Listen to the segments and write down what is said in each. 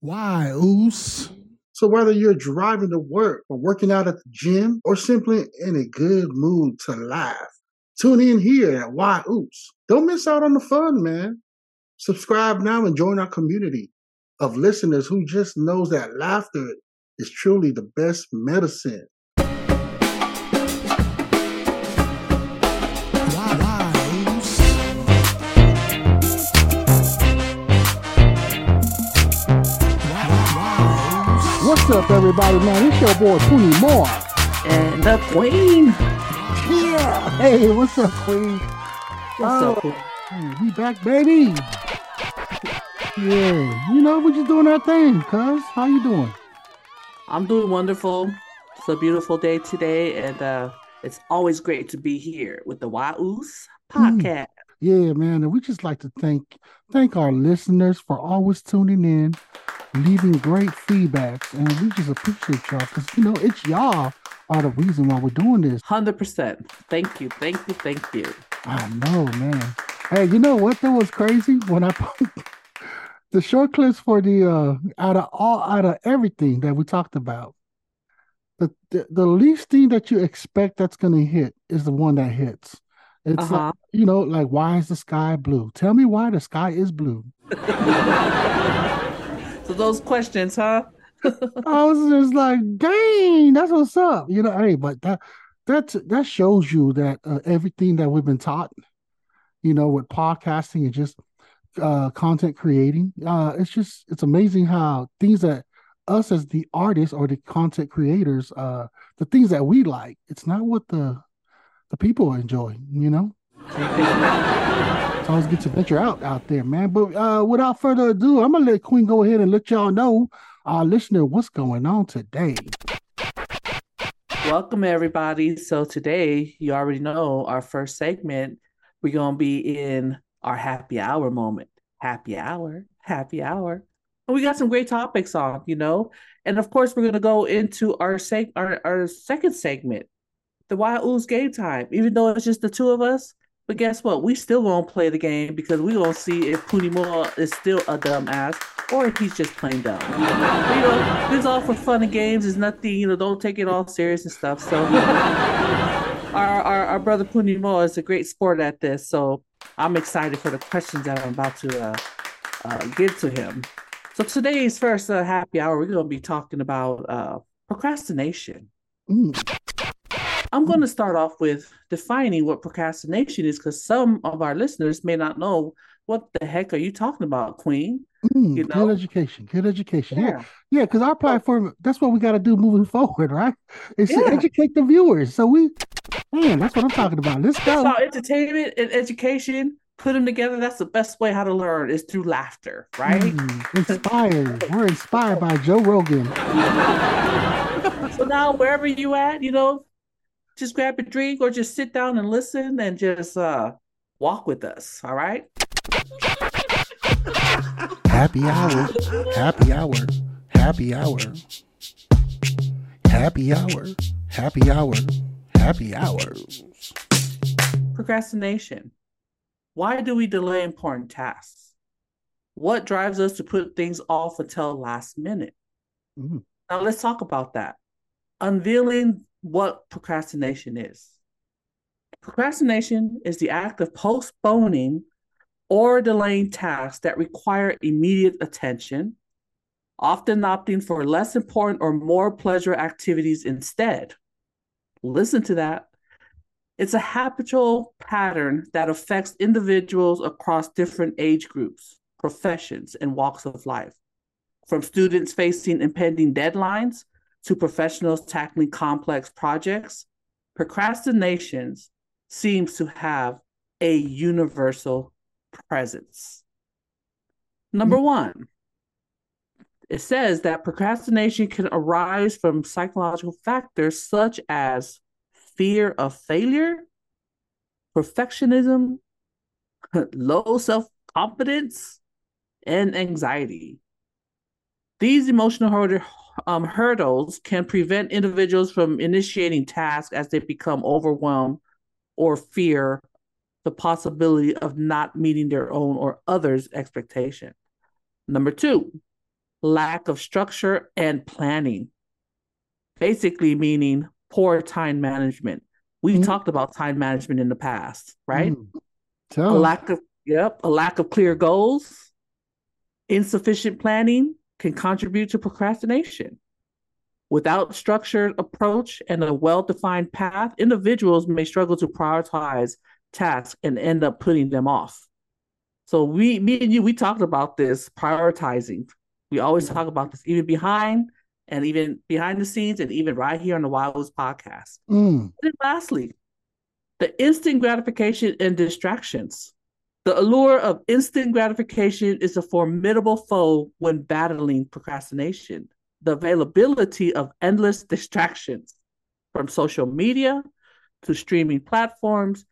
Why, Uce? So whether you're driving to work or working out at the gym or simply in a good mood to laugh, tune in here at Why Uce. Don't miss out on the fun, man. Subscribe now and join our community of listeners who just knows that laughter is truly the best medicine. What's up, everybody, man? It's your boy, Puni Moa. And the queen. Yeah. Hey, what's up, Queen? What's Oh. up, queen? Hey, we back, baby. Yeah, you know, we just doing our thing, cuz. How you doing? I'm doing wonderful. It's a beautiful day today, and uh, it's always great to be here with the Why Uce podcast. Yeah, man, and we just like to thank thank our listeners for always tuning in, leaving great feedbacks, and we just appreciate y'all because you know it's y'all are the reason why we're doing this. 100%. Thank you, thank you, thank you. I know, man. Hey, you know what? That was crazy when I put the short clips for the uh out of all out of everything that we talked about. The, the the least thing that you expect that's gonna hit is the one that hits. It's Uh-huh. like, you know, like why is the sky blue? Tell me why the sky is blue. So, those questions, huh? I was just like, dang, that's what's up. You know, hey, but that that that shows you that uh, everything that we've been taught, you know, with podcasting and just uh content creating, uh it's just it's amazing how things that us as the artists or the content creators, uh the things that we like, it's not what the the people enjoy, you know? It's always good to venture out out there, man. But uh without further ado, I'm gonna let Queen go ahead and let y'all know our listener what's going on today. Welcome, everybody. So, today, you already know our first segment, we're to be in our happy hour moment. Happy hour, happy hour. And we got some great topics on, you know. And of course, we're to go into our, seg- our our second segment, the Why Uce game time. Even though it's just the two of us, but guess what? We still won't play the game because we gonna see if Puni Moa is still a dumbass or if he's just plain dumb. You know, is all for fun and games. It's nothing, you know. Don't take it all serious and stuff. So, our, our our brother Puni Moa is a great sport at this. So I'm excited for the questions that I'm about to uh, uh, give to him. So today's first uh, happy hour, we're gonna be talking about uh, procrastination. Mm, I'm going to start off with defining what procrastination is because some of our listeners may not know what the heck are you talking about, Queen? mm, You good education, good education. Yeah, yeah, because our platform, that's what we got to do moving forward, right? Is to Yeah. educate the viewers. So we, man, that's what I'm talking about. Let's go. So entertainment and education. Put them together. That's the best way how to learn is through laughter, right? Mm, inspired. We're inspired by Joe Rogan. So now wherever you at, you know, just grab a drink or just sit down and listen and just uh walk with us. All right. Happy hour, happy hour, happy hour, happy hour, happy hour, happy hour. Procrastination. Why do we delay important tasks? What drives us to put things off until last minute? Mm. Now let's talk about that. Unveiling what procrastination is. Procrastination is the act of postponing or delaying tasks that require immediate attention, often opting for less important or more pleasure activities instead. Listen to that. It's a habitual pattern that affects individuals across different age groups, professions, and walks of life. From students facing impending deadlines to professionals tackling complex projects, procrastination seems to have a universal presence. Number mm. one, it says that procrastination can arise from psychological factors such as fear of failure, perfectionism, low self confidence, and anxiety. These emotional um, hurdles can prevent individuals from initiating tasks as they become overwhelmed or fear the possibility of not meeting their own or others' expectation. Number two, lack of structure and planning. Basically, meaning poor time management. We've Mhm. talked about time management in the past, right? Mm. A lack of yep, a lack of clear goals, insufficient planning can contribute to procrastination. Without structured approach and a well-defined path, individuals may struggle to prioritize tasks and end up putting them off. So we me and you we talked about this prioritizing. We always talk about this even behind and even behind the scenes and even right here on the Wildwood's podcast. Mm. And then lastly, the instant gratification and distractions. The allure of instant gratification is a formidable foe when battling procrastination. The availability of endless distractions from social media to streaming platforms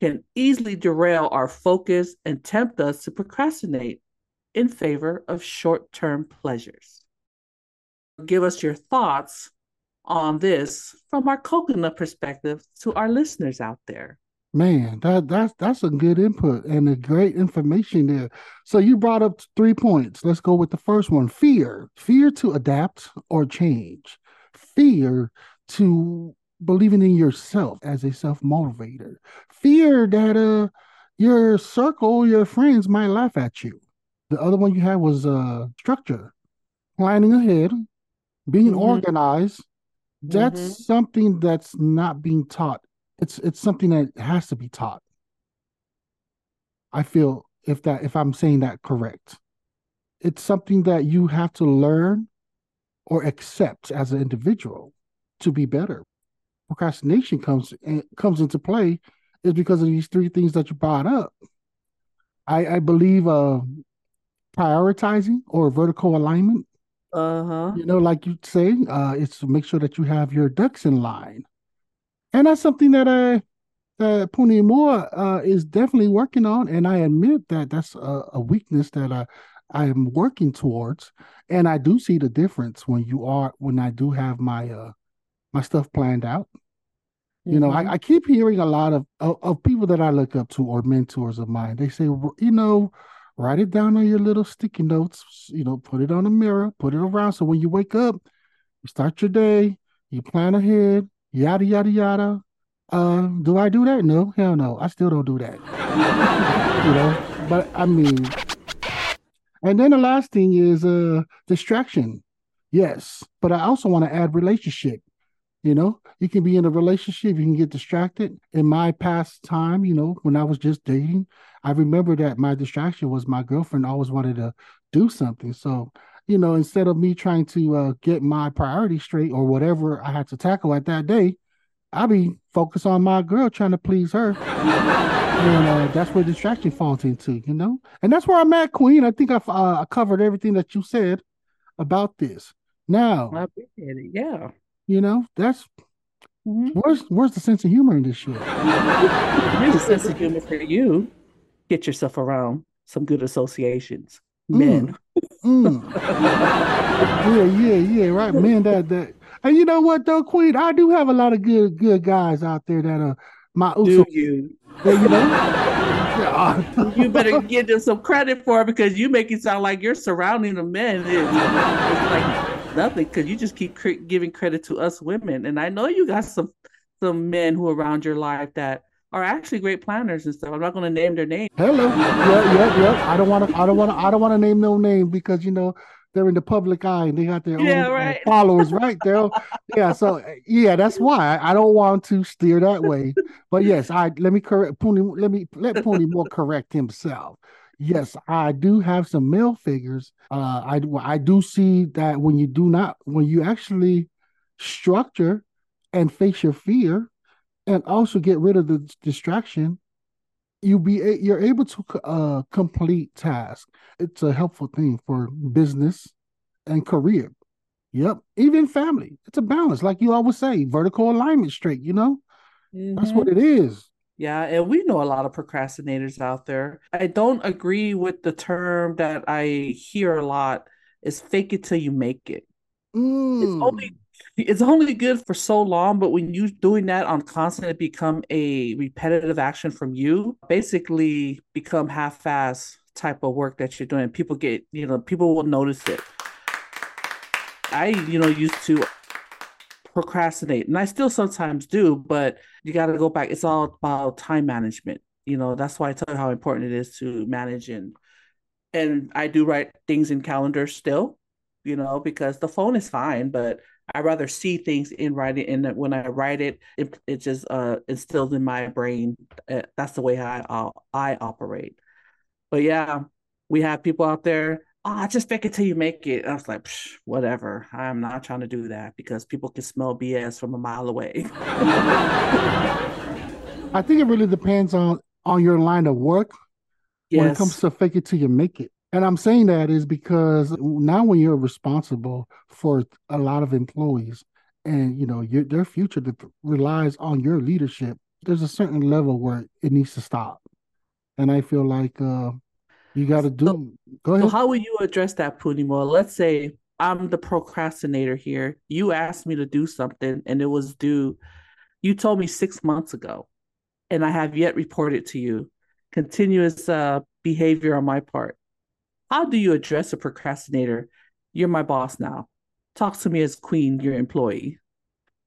can easily derail our focus and tempt us to procrastinate in favor of short term pleasures. Give us your thoughts on this from our coconut perspective to our listeners out there. Man, that that's that's a good input and a great information there. So you brought up three points. Let's go with the first one. Fear. Fear to adapt or change. Fear to believing in yourself as a self-motivator. Fear that uh your circle, your friends might laugh at you. The other one you had was uh structure, planning ahead, being Mhm. organized. That's Mhm. something that's not being taught it's it's something that has to be taught. I feel if that if I'm saying that correct. It's something that you have to learn or accept as an individual to be better. Procrastination comes in, comes into play is because of these three things that you brought up. I, I believe uh, prioritizing or vertical alignment Uh-huh. you know, like you say, uh, it's to make sure that you have your ducks in line, and that's something that I, that Puni Moa uh, is definitely working on, and I admit that that's a, a weakness that I, I am working towards, and I do see the difference when you are when I do have my uh, my stuff planned out. You know. I, I keep hearing a lot of, of of people that I look up to or mentors of mine. They say, you know, write it down on your little sticky notes. You know, put it on a mirror, put it around. So when you wake up, you start your day, you plan ahead, yada yada yada. Uh, do I do that? No, hell no. I still don't do that. you know, but I mean, and then the last thing is uh distraction. Yes, but I also want to add relationship. You know, you can be in a relationship, you can get distracted. In my past time, you know, when I was just dating, I remember that my distraction was my girlfriend always wanted to do something. So, you know, instead of me trying to uh, get my priorities straight or whatever I had to tackle at that day, I'll be focused on my girl trying to please her. and uh, that's where distraction falls into, you know? And that's where I'm at, Queen. I think I've uh, covered everything that you said about this. Now, I appreciate it. Yeah. you know, that's Mhm. where's where's the sense of humor in this shit? Here's a sense of humor for you. Get yourself around some good associations. Men. Mm. yeah, yeah, yeah, right, man. That that, and you know what though, Queen, I do have a lot of good good guys out there that are my Do you? that, you know. You better give them some credit for it because you make it sound like you're surrounding the men. It's, it's like nothing because you just keep cre- giving credit to us women. And I know you got some some men who are around your life that are actually great planners and stuff. I'm not going to name their name. Hello. Yep, yep, yep. I don't want to. I don't want to. I don't want to name no name because you know they're in the public eye and they got their Yeah, own uh, right. followers, right? There. Yeah. So yeah, that's why I, I don't want to steer that way. But yes, I let me correct Puni. Let me let Puni Moa correct himself. Yes, I do have some male figures. Uh, I I do see that when you do not when you actually structure and face your fear, and also get rid of the distraction, you be a- you're able to uh complete tasks. It's a helpful thing for business and career. Yep, even family. It's a balance, like you always say, vertical alignment straight. You know, that's Mhm. what it is. Yeah, and we know a lot of procrastinators out there. I don't agree with the term that I hear a lot is fake it till you make it. It's Mm. only it's only good for so long, but when you're doing that on constant, it become a repetitive action from you, basically become half-ass type of work that you're doing. People get, you know, people will notice it. I, you know, used to procrastinate, and I still sometimes do, but you got to go back. It's all about time management. You know, that's why I tell you how important it is to manage and and I do write things in calendars still, you know, because the phone is fine, but I rather see things in writing, and when I write it, it, it just uh instilled in my brain. Uh, that's the way I uh, I operate. But yeah, we have people out there. Oh, just fake it till you make it. I was like, whatever. I'm not trying to do that because people can smell BS from a mile away. I think it really depends on on your line of work yes. when it comes to fake it till you make it. And I'm saying that is because now when you're responsible for a lot of employees and you know your their future relies on your leadership, there's a certain level where it needs to stop. And I feel like uh, you got to do. So, go ahead. So how will you address that, Puni Moa? Let's say I'm the procrastinator here. You asked me to do something, and it was due. You told me six months ago, and I have yet reported to you continuous uh, behavior on my part. How do you address a procrastinator? You're my boss now. Talk to me as queen, your employee.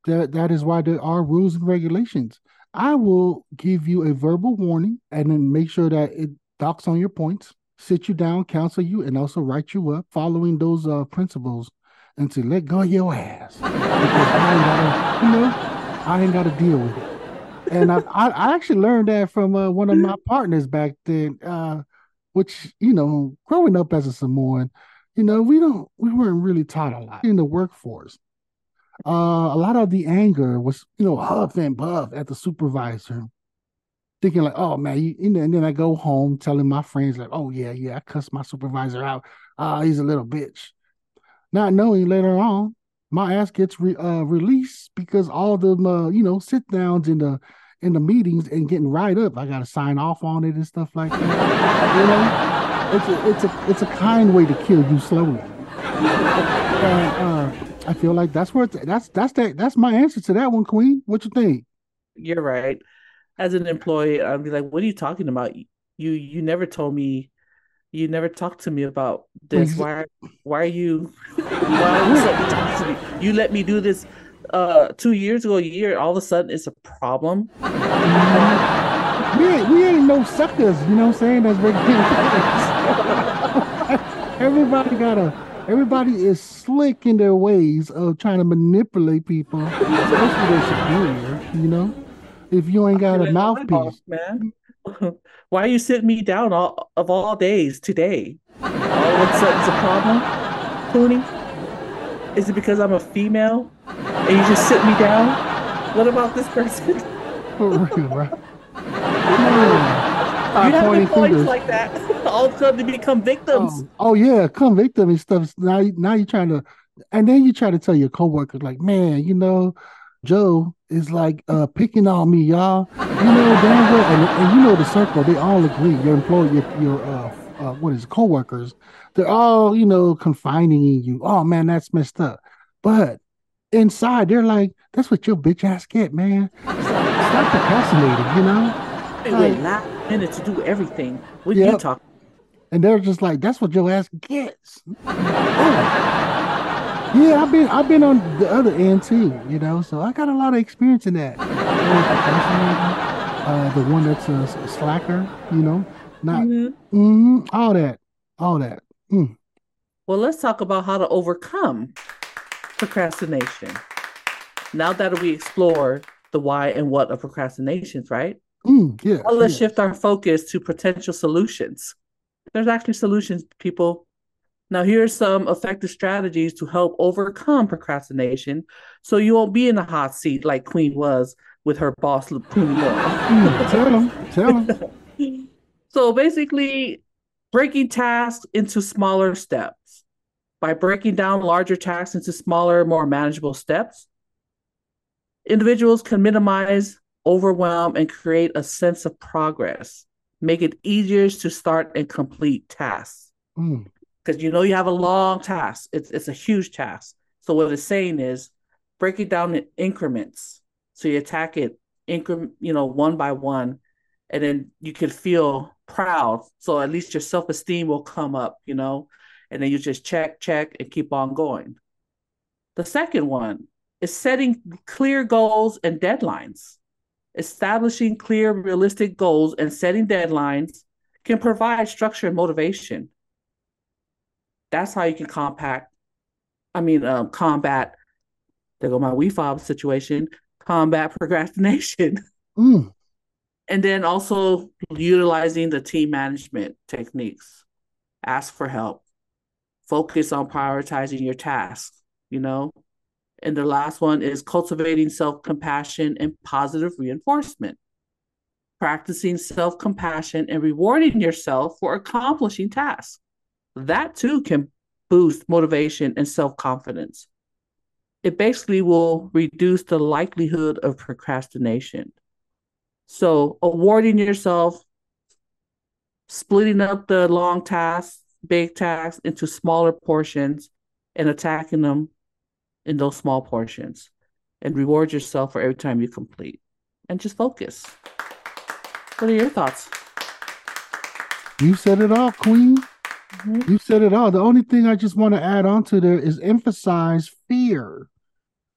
That that is why there are rules and regulations. I will give you a verbal warning and then make sure that it docks on your points, sit you down, counsel you, and also write you up following those uh, principles and to let go of your ass. I ain't gotta, you know, I ain't gotta deal with it. And I, I actually learned that from uh, one of my partners back then. Uh, which you know, growing up as a Samoan, you know, we don't we weren't really taught a lot in the workforce. Uh, a lot of the anger was, you know, huff and puff at the supervisor, thinking like, oh man, you, and, then, and then I go home telling my friends like, oh yeah, yeah, I cussed my supervisor out. Ah, uh, he's a little bitch. Not knowing later on, my ass gets re, uh, released because all the uh, you know sit downs in the in the meetings and getting right up. I got to sign off on it and stuff like that. you know, it's a, it's a it's a kind way to kill you slowly. and uh, I feel like that's where that's that's that that's my answer to that one, Queen. What you think? You're right. As an employee, I'd be like, "What are you talking about? You you never told me." You never talked to me about this. Why? Why are you? Why are you talking to me? You let me do this uh two years ago, a year, all of a sudden it's a problem. we ain't we ain't no suckers, you know what I'm saying? That's everybody got a everybody is slick in their ways of trying to manipulate people, especially their superior, you know. If you ain't got a mouthpiece, man. Why are you sitting me down all of all days today? All of a sudden it's a problem, Tony? Is it because I'm a female? And you just sit me down? What about this person? Real, you have employees like that. All of a sudden, they become victims. Oh, oh, yeah, come victim and stuff. Now, now you're trying to, and then you try to tell your coworkers, like, man, you know, Joe is like uh, picking on me, y'all. You know damn well, and, and, you know the circle. They all agree. Your employee, your, your uh, uh, what is it, coworkers? They're all you know confining you. Oh man, that's messed up. But inside they're like, "That's what your bitch ass get, man. Stop, procrastinating, you know." Like, wait, last minute to do everything. What yep. you talking? And they're just like, "That's what your ass gets." Yeah, I've been I've been on the other end too, you know, so I got a lot of experience in that. Uh, the one that's a, a, slacker, you know, not mm-hmm. Mm-hmm, all that, all that. Mm. Well, let's talk about how to overcome procrastination. Now that we explore the why and what of procrastinations, right? Mm, yeah, well, let's shift our focus to potential solutions. There's actually solutions, people. Now, here are some effective strategies to help overcome procrastination so you won't be in the hot seat like Queen was with her boss, Lupuni mm, Tell him, tell him. so basically, breaking tasks into smaller steps. By breaking down larger tasks into smaller, more manageable steps, individuals can minimize overwhelm and create a sense of progress, make it easier to start and complete tasks. Because mm. you know you have a long task, it's, it's a huge task. So, what it's saying is break it down in increments. So, you attack it increment, you know, one by one, and then you can feel proud. So, at least your self esteem will come up, you know and then you just check, check, and keep on going. The second one is setting clear goals and deadlines. Establishing clear, realistic goals and setting deadlines can provide structure and motivation. That's how you can compact, I mean, um, combat, there go my WeFob situation, combat procrastination. Mm. And then also utilizing the team management techniques. Ask for help. Focus on prioritizing your tasks, you know? And the last one is cultivating self compassion and positive reinforcement. Practicing self compassion and rewarding yourself for accomplishing tasks. That too can boost motivation and self confidence. It basically will reduce the likelihood of procrastination. So, awarding yourself, splitting up the long tasks, big tasks into smaller portions, and attacking them in those small portions, and reward yourself for every time you complete. And just focus. What are your thoughts? You said it all, Queen. Mhm. You said it all. The only thing I just want to add on to there is emphasize fear.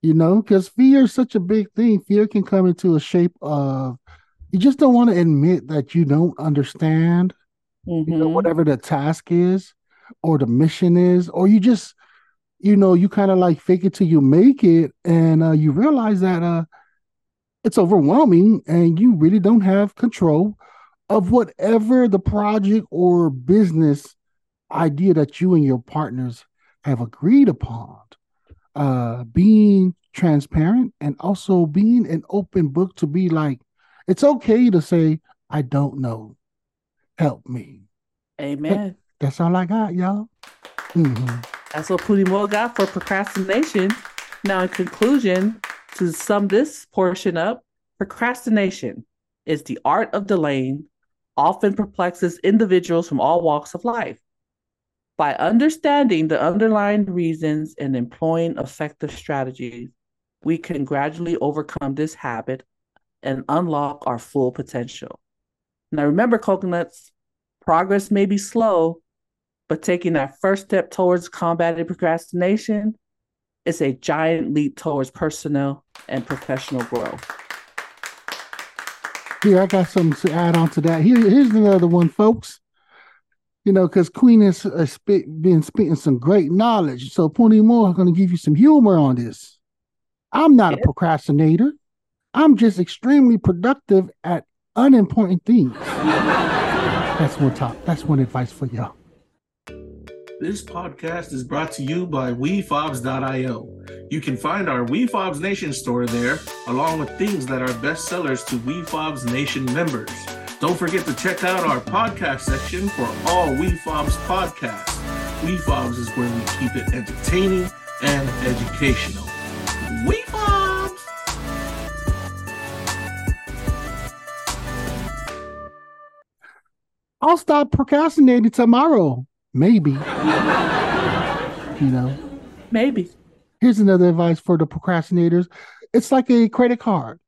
You know, because fear is such a big thing. Fear can come into a shape of you just don't want to admit that you don't understand, you know, Mhm. whatever the task is or the mission is, or you just, you know, you kind of like fake it till you make it, and uh, you realize that uh, it's overwhelming and you really don't have control of whatever the project or business idea that you and your partners have agreed upon. Uh, being transparent and also being an open book to be like, it's okay to say, I don't know. Help me. Amen. That's all I got, y'all. Mhm. That's what Puni Moa got for procrastination. Now, in conclusion, to sum this portion up, procrastination is the art of delaying, often perplexes individuals from all walks of life. By understanding the underlying reasons and employing effective strategies, we can gradually overcome this habit and unlock our full potential. Now, remember, coconuts, progress may be slow, but taking that first step towards combating procrastination is a giant leap towards personal and professional growth. Here, I got something to add on to that. Here, here's another one, folks. You know, because Queen has uh, spit, been spitting some great knowledge. So, Puni Moa is going to give you some humor on this. I'm not a procrastinator. I'm just extremely productive at unimportant things. That's one top. That's one advice for y'all. This podcast is brought to you by WeFobz.io. You can find our WeFobz Nation store there, along with things that are best sellers to WeFobz Nation members. Don't forget to check out our podcast section for all WeFobz podcasts. WeFobz is where we keep it entertaining and educational. WeFobz! I'll stop procrastinating tomorrow. Maybe. you know. Maybe. Here's another advice for the procrastinators. It's like a credit card.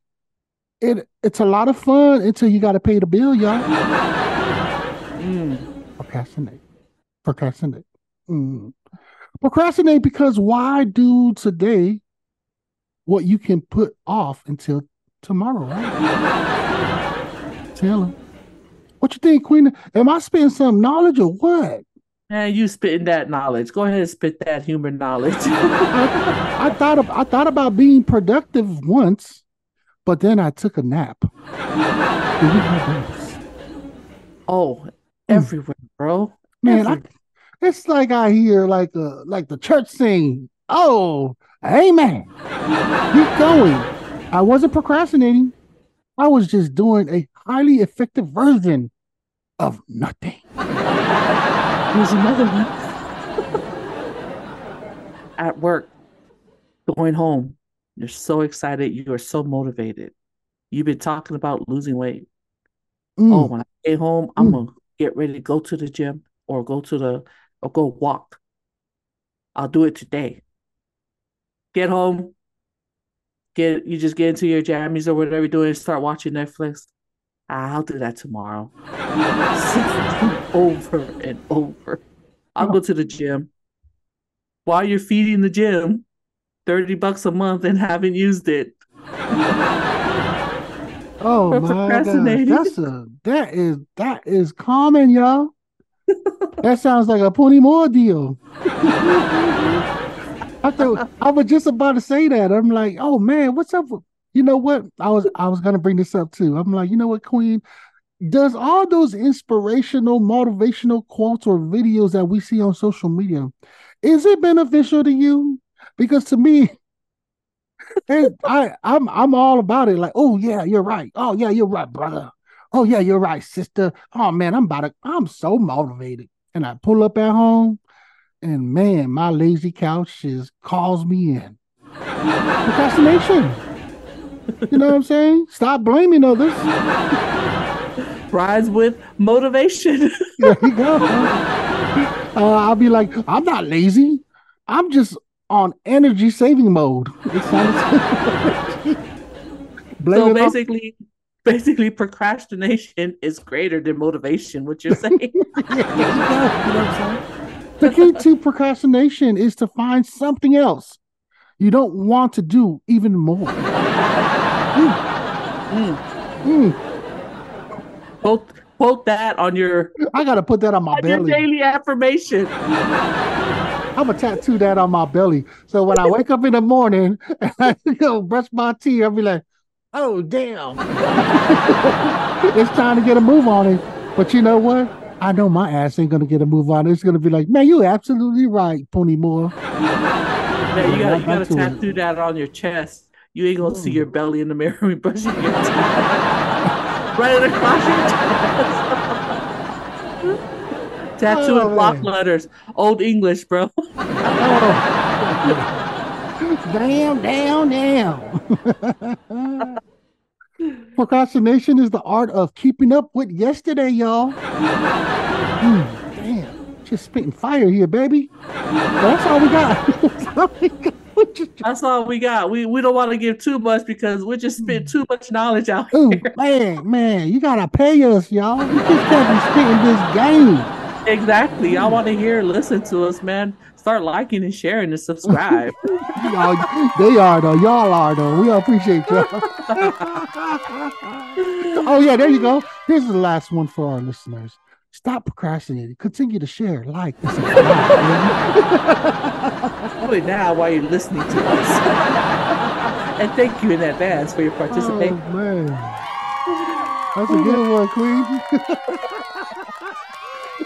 It it's a lot of fun until you got to pay the bill, y'all. Mm. Procrastinate. Procrastinate. Mm. Procrastinate because why do today what you can put off until tomorrow, right? Tell them. What you think, Queen? Am I spitting some knowledge or what? Man, you spitting that knowledge. Go ahead and spit that human knowledge. I, I thought of, I thought about being productive once, but then I took a nap. Do we have those? oh, everywhere, bro. Man, I, it's like I hear like uh like the church sing. Oh, amen. Keep going. I wasn't procrastinating. I was just doing a highly effective version of nothing. Here's another one. At work, going home, you're so excited. You are so motivated. You've been talking about losing weight. Mm, Oh, when I get home, I'm Mm. gonna get ready to go to the gym or go to the or go walk. I'll do it today. Get home, get you just get into your jammies or whatever you're doing, start watching Netflix. Ah, I'll do that tomorrow. over and over. I'll go to the gym. While you're feeding the gym, 30 bucks a month and haven't used it. Oh my god, that's a that is that is common, y'all. that sounds like a Puni Moa deal. I thought I was just about to say that. I'm like, oh man, what's up? with-" You know what? I was I was gonna bring this up too. I'm like, you know what, Queen? Does all those inspirational, motivational quotes or videos that we see on social media, is it beneficial to you? Because to me, I I'm I'm all about it. Like, oh yeah, you're right. Oh yeah, you're right, brother. Oh yeah, you're right, sister. Oh man, I'm about to. I'm so motivated. And I pull up at home, and man, my lazy couch just calls me in. Procrastination. You know what I'm saying? Stop blaming others. Rise with motivation. There you go. Uh, I'll be like, I'm not lazy. I'm just on energy saving mode. It sounds- Blame so basically, basically, procrastination is greater than motivation. What you're saying? Yeah, you know what I'm saying? The key to procrastination is to find something else you don't want to do even more. Mm, Mm. mm. Quote, quote that on your, I gotta put that on my on belly. daily affirmation. I'm gonna tattoo that on my belly. So when I wake up in the morning and I go brush my teeth, I'll be like, oh damn. it's time to get a move on it. But you know what? I know my ass ain't gonna get a move on it. It's gonna be like, man, you're absolutely right, Puni Moa. You gotta, you gotta to tattoo that on your chest. You ain't gonna see your belly in the mirror when brushing your teeth. right across your chest. Tattoo Oh, in block man. letters. Old English, bro. Oh. damn, damn, damn. Procrastination is the art of keeping up with yesterday, y'all. Hmm, just spitting fire here, baby. That's all we got. That's all we got. Just- That's all we got. We we don't want to give too much because we just spit too much knowledge out Ooh, here. man, man, you gotta pay us, y'all. We just can't be spitting this game. Exactly. Y'all want to hear, listen to us, man. Start liking and sharing and subscribe. Y'all, they are though. Y'all are though. We appreciate y'all. oh yeah, there you go. Here's the last one for our listeners. Stop procrastinating. Continue to share, like, and subscribe. Do it now while you're listening to us. and thank you in advance for your participation. Oh man, that's a good one, Queen.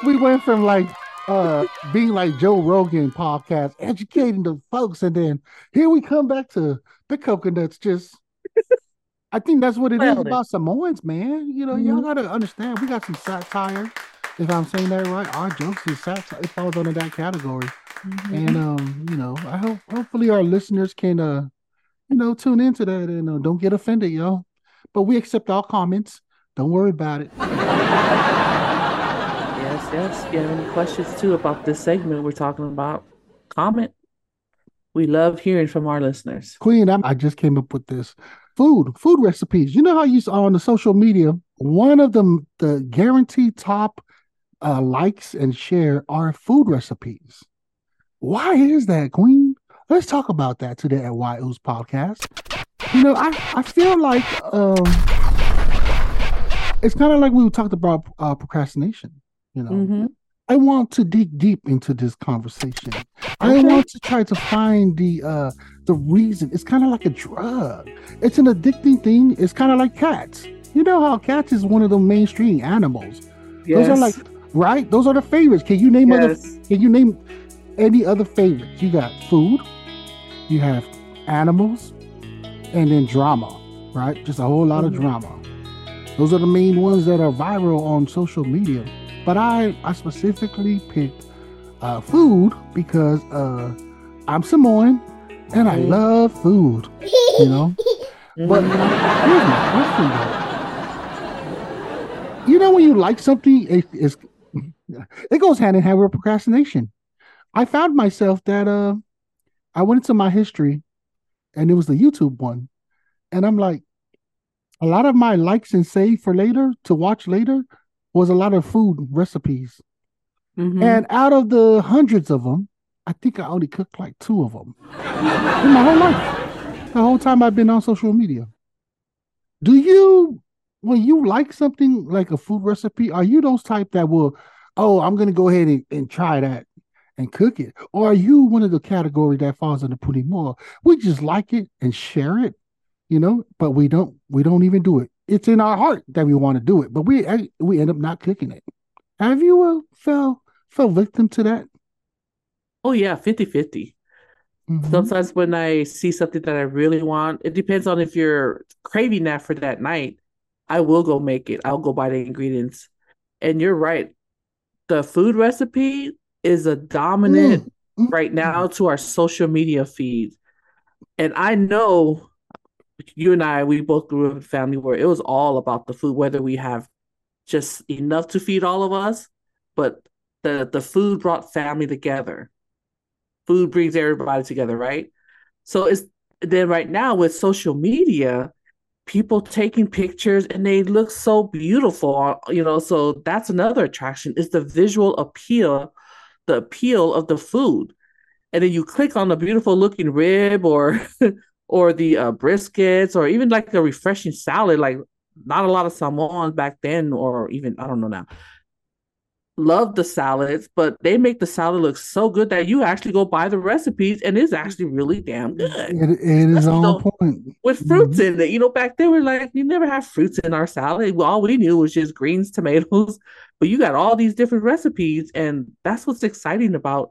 we went from like uh being like Joe Rogan podcast, educating the folks, and then here we come back to the coconuts. Just, I think that's what it is Well, then. about Samoans, man. You know, y'all gotta understand. We got some satire. If I'm saying that right, our jokes is satire. It falls under that category. And um, you know, I hope hopefully our listeners can uh, you know, tune into that and uh, don't get offended, yo. But we accept all comments. Don't worry about it. Yes, yes. If you have any questions too about this segment we're talking about, comment. We love hearing from our listeners. Queen, I'm, I just came up with this food, food recipes. You know how you saw on the social media, one of them, the guaranteed top uh, likes and share our food recipes. Why is that, Queen? Let's talk about that today at Why Uce podcast. You know, I, I feel like um, it's kind of like we talked about uh, procrastination. You know, Mhm. I want to dig deep into this conversation. I want to try to find the uh the reason. It's kind of like a drug. It's an addicting thing. It's kind of like cats. You know how cats is one of the mainstream animals. Yes. Those are like right. Those are the favorites. Can you name other? Can you name any other favorites? You got food. You have animals, and then drama. Right, just a whole lot Mhm. of drama. Those are the main ones that are viral on social media. But I I specifically picked uh, food because uh, I'm Samoan and I Mhm. love food. You know. But Mhm. here's my question though. You know when you like something, it, it's, it goes hand in hand with procrastination. I found myself that uh, I went into my history, and it was the YouTube one, and I'm like, a lot of my likes and save for later to watch later was a lot of food recipes, Mhm. and out of the hundreds of them, I think I only cooked like two of them in my whole life. The whole time I've been on social media. Do you, when you like something like a food recipe, are you those type that will, oh, I'm gonna go ahead and, and try that and cook it? Or are you one of the category that falls under putting more? We just like it and share it, you know, but we don't we don't even do it. It's in our heart that we want to do it, but we we end up not cooking it. Have you uh, fell fell victim to that? Oh yeah, 50-50. Mhm. Sometimes when I see something that I really want, it depends on if you're craving that for that night. I will go make it. I'll go buy the ingredients. And you're right. The food recipe is a dominant Mm, right now to our social media feed. And I know you and I, we both grew up in a family where it was all about the food, whether we have just enough to feed all of us, but the the food brought family together. Food brings everybody together, right? So it's then right now with social media, people taking pictures and they look so beautiful, you know. So that's another attraction is the visual appeal, the appeal of the food and then you click on the beautiful looking rib or or the uh, briskets or even like a refreshing salad like not a lot of salmon back then or even i don't know now love the salads but they make the salad look so good that you actually go buy the recipes and it's actually really damn good. It, it is on point. with mm-hmm. fruits in it. You know back then we're like we never have fruits in our salad. All we knew was just greens tomatoes but you got all these different recipes and that's what's exciting about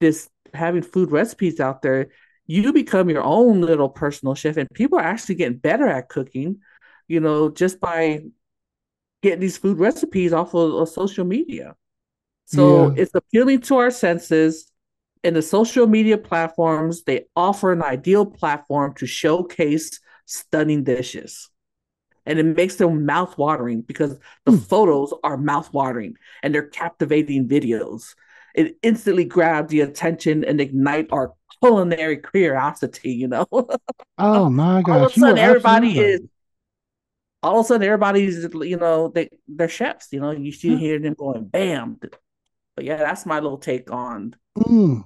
this having food recipes out there. You become your own little personal chef and people are actually getting better at cooking you know just by getting these food recipes off of, of social media so Yeah. it's appealing to our senses and the social media platforms they offer an ideal platform to showcase stunning dishes and it makes them mouth-watering because the Hmm. photos are mouth-watering and they're captivating videos it instantly grabs the attention and ignite our culinary curiosity you know Oh my all gosh. of a sudden everybody absolutely is. All of a sudden everybody's you know they they're chefs you know you see Yeah. hear them going bam but yeah that's my little take on Mm.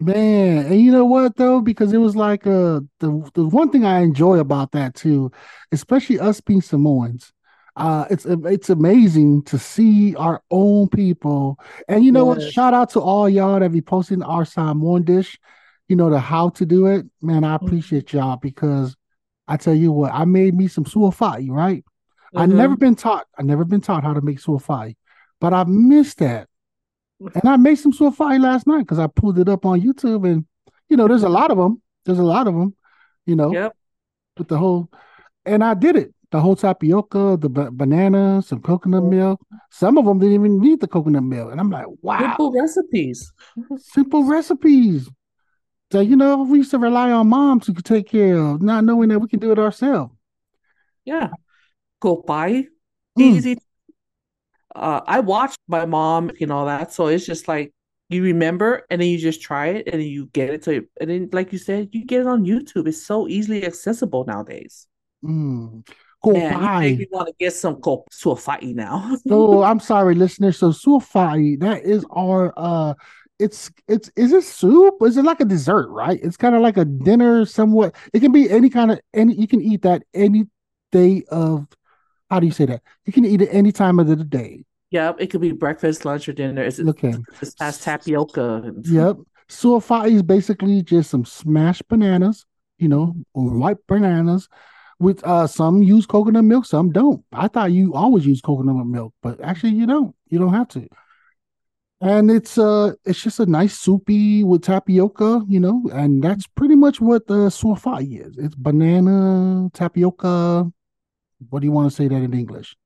Man, and you know what though? Because it was like uh the the one thing I enjoy about that too, especially us being Samoans, uh it's it's amazing to see our own people. And you know what? Shout out to all y'all that be posting our Samoan dish, you know, the how to do it. Man, I appreciate y'all because I tell you what, I made me some suafai, right? I Mhm. never been taught. I never been taught how to make suafai, but I missed that. And I made some suafai last night because I pulled it up on YouTube, and you know, there's a lot of them. There's a lot of them, you know, yep with the whole. And I did it. The whole tapioca, the ba- banana, some coconut Mhm. milk. Some of them didn't even need the coconut milk, and I'm like, wow, simple recipes simple recipes. So you know, we used to rely on moms who could take care of, not knowing that we can do it ourselves. yeah koppai Mm. easy uh i watched my mom and all that so it's just like you remember and then you just try it and then you get it to and then like you said you get it on youtube it's so easily accessible nowadays Mm. man you Koppai. want to get some kop suafai now So I'm sorry, listeners. So suafai, that is our uh it's it's is it soup? Is it like a dessert, right? It's kind of like a dinner somewhat. It can be any kind of any you can eat that any day of how do you say that? You can eat it any time of the day. yeah it could be breakfast lunch or dinner is it Look at this tapioca Yep. Suafai is basically just some smashed bananas, you know, or white bananas with uh some use coconut milk, some don't. I thought you always use coconut milk, but actually you don't. You don't have to. And it's uh it's just a nice soupy with tapioca, you know, and that's pretty much what the suafai is. It's banana, tapioca. What do you want to say that in English?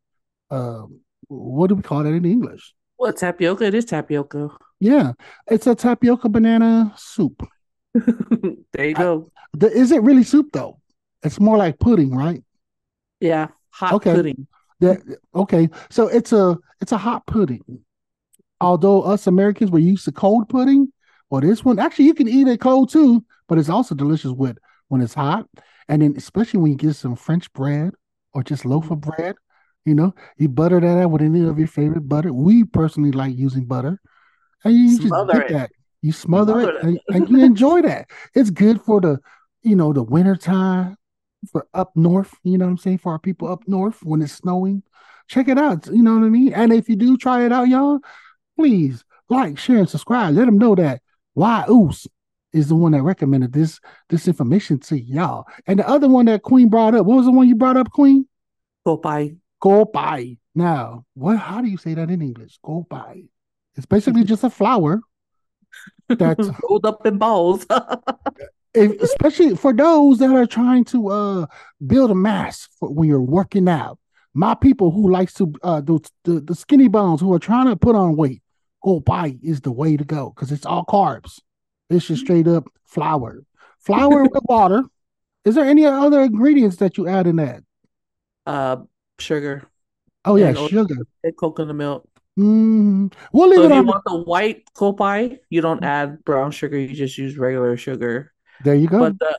Um, what do we call that in English? well tapioca it is tapioca Yeah, it's a tapioca banana soup. there you I- go The, is it really soup though? It's more like pudding, right? yeah hot Okay. pudding That okay. So it's a it's a hot pudding. Although us Americans we're used to cold pudding, well, this one actually you can eat it cold too, but it's also delicious with when it's hot, and then especially when you get some French bread or just loaf of mm-hmm. bread. You know, you butter that out with any of your favorite butter. We personally like using butter, and you just Smother dip it. that. You smother, Smother it, it. and, and you enjoy that. It's good for the, you know, the winter time for up north. You know what I'm saying? For our people up north when it's snowing, check it out. You know what I mean? And if you do try it out, y'all, please like, share, and subscribe. Let them know that why Uce is the one that recommended this this information to y'all. And the other one that Queen brought up, what was the one you brought up, Queen? Go by. Gopai. Now, what? How do you say that in English? Gopai. It's basically just a flower. That's rolled up in balls. if, especially for those that are trying to uh build a mass for when you're working out. My people who likes to uh the, the the skinny bones who are trying to put on weight, Gopai is the way to go because it's all carbs. It's just straight up flour, flour with water. Is there any other ingredients that you add in that? uh, sugar Oh yeah, And sugar. and coconut milk. Mm, we'll leave So it if you want the white kopai, you don't add brown sugar. You just use regular sugar. there you go. But the,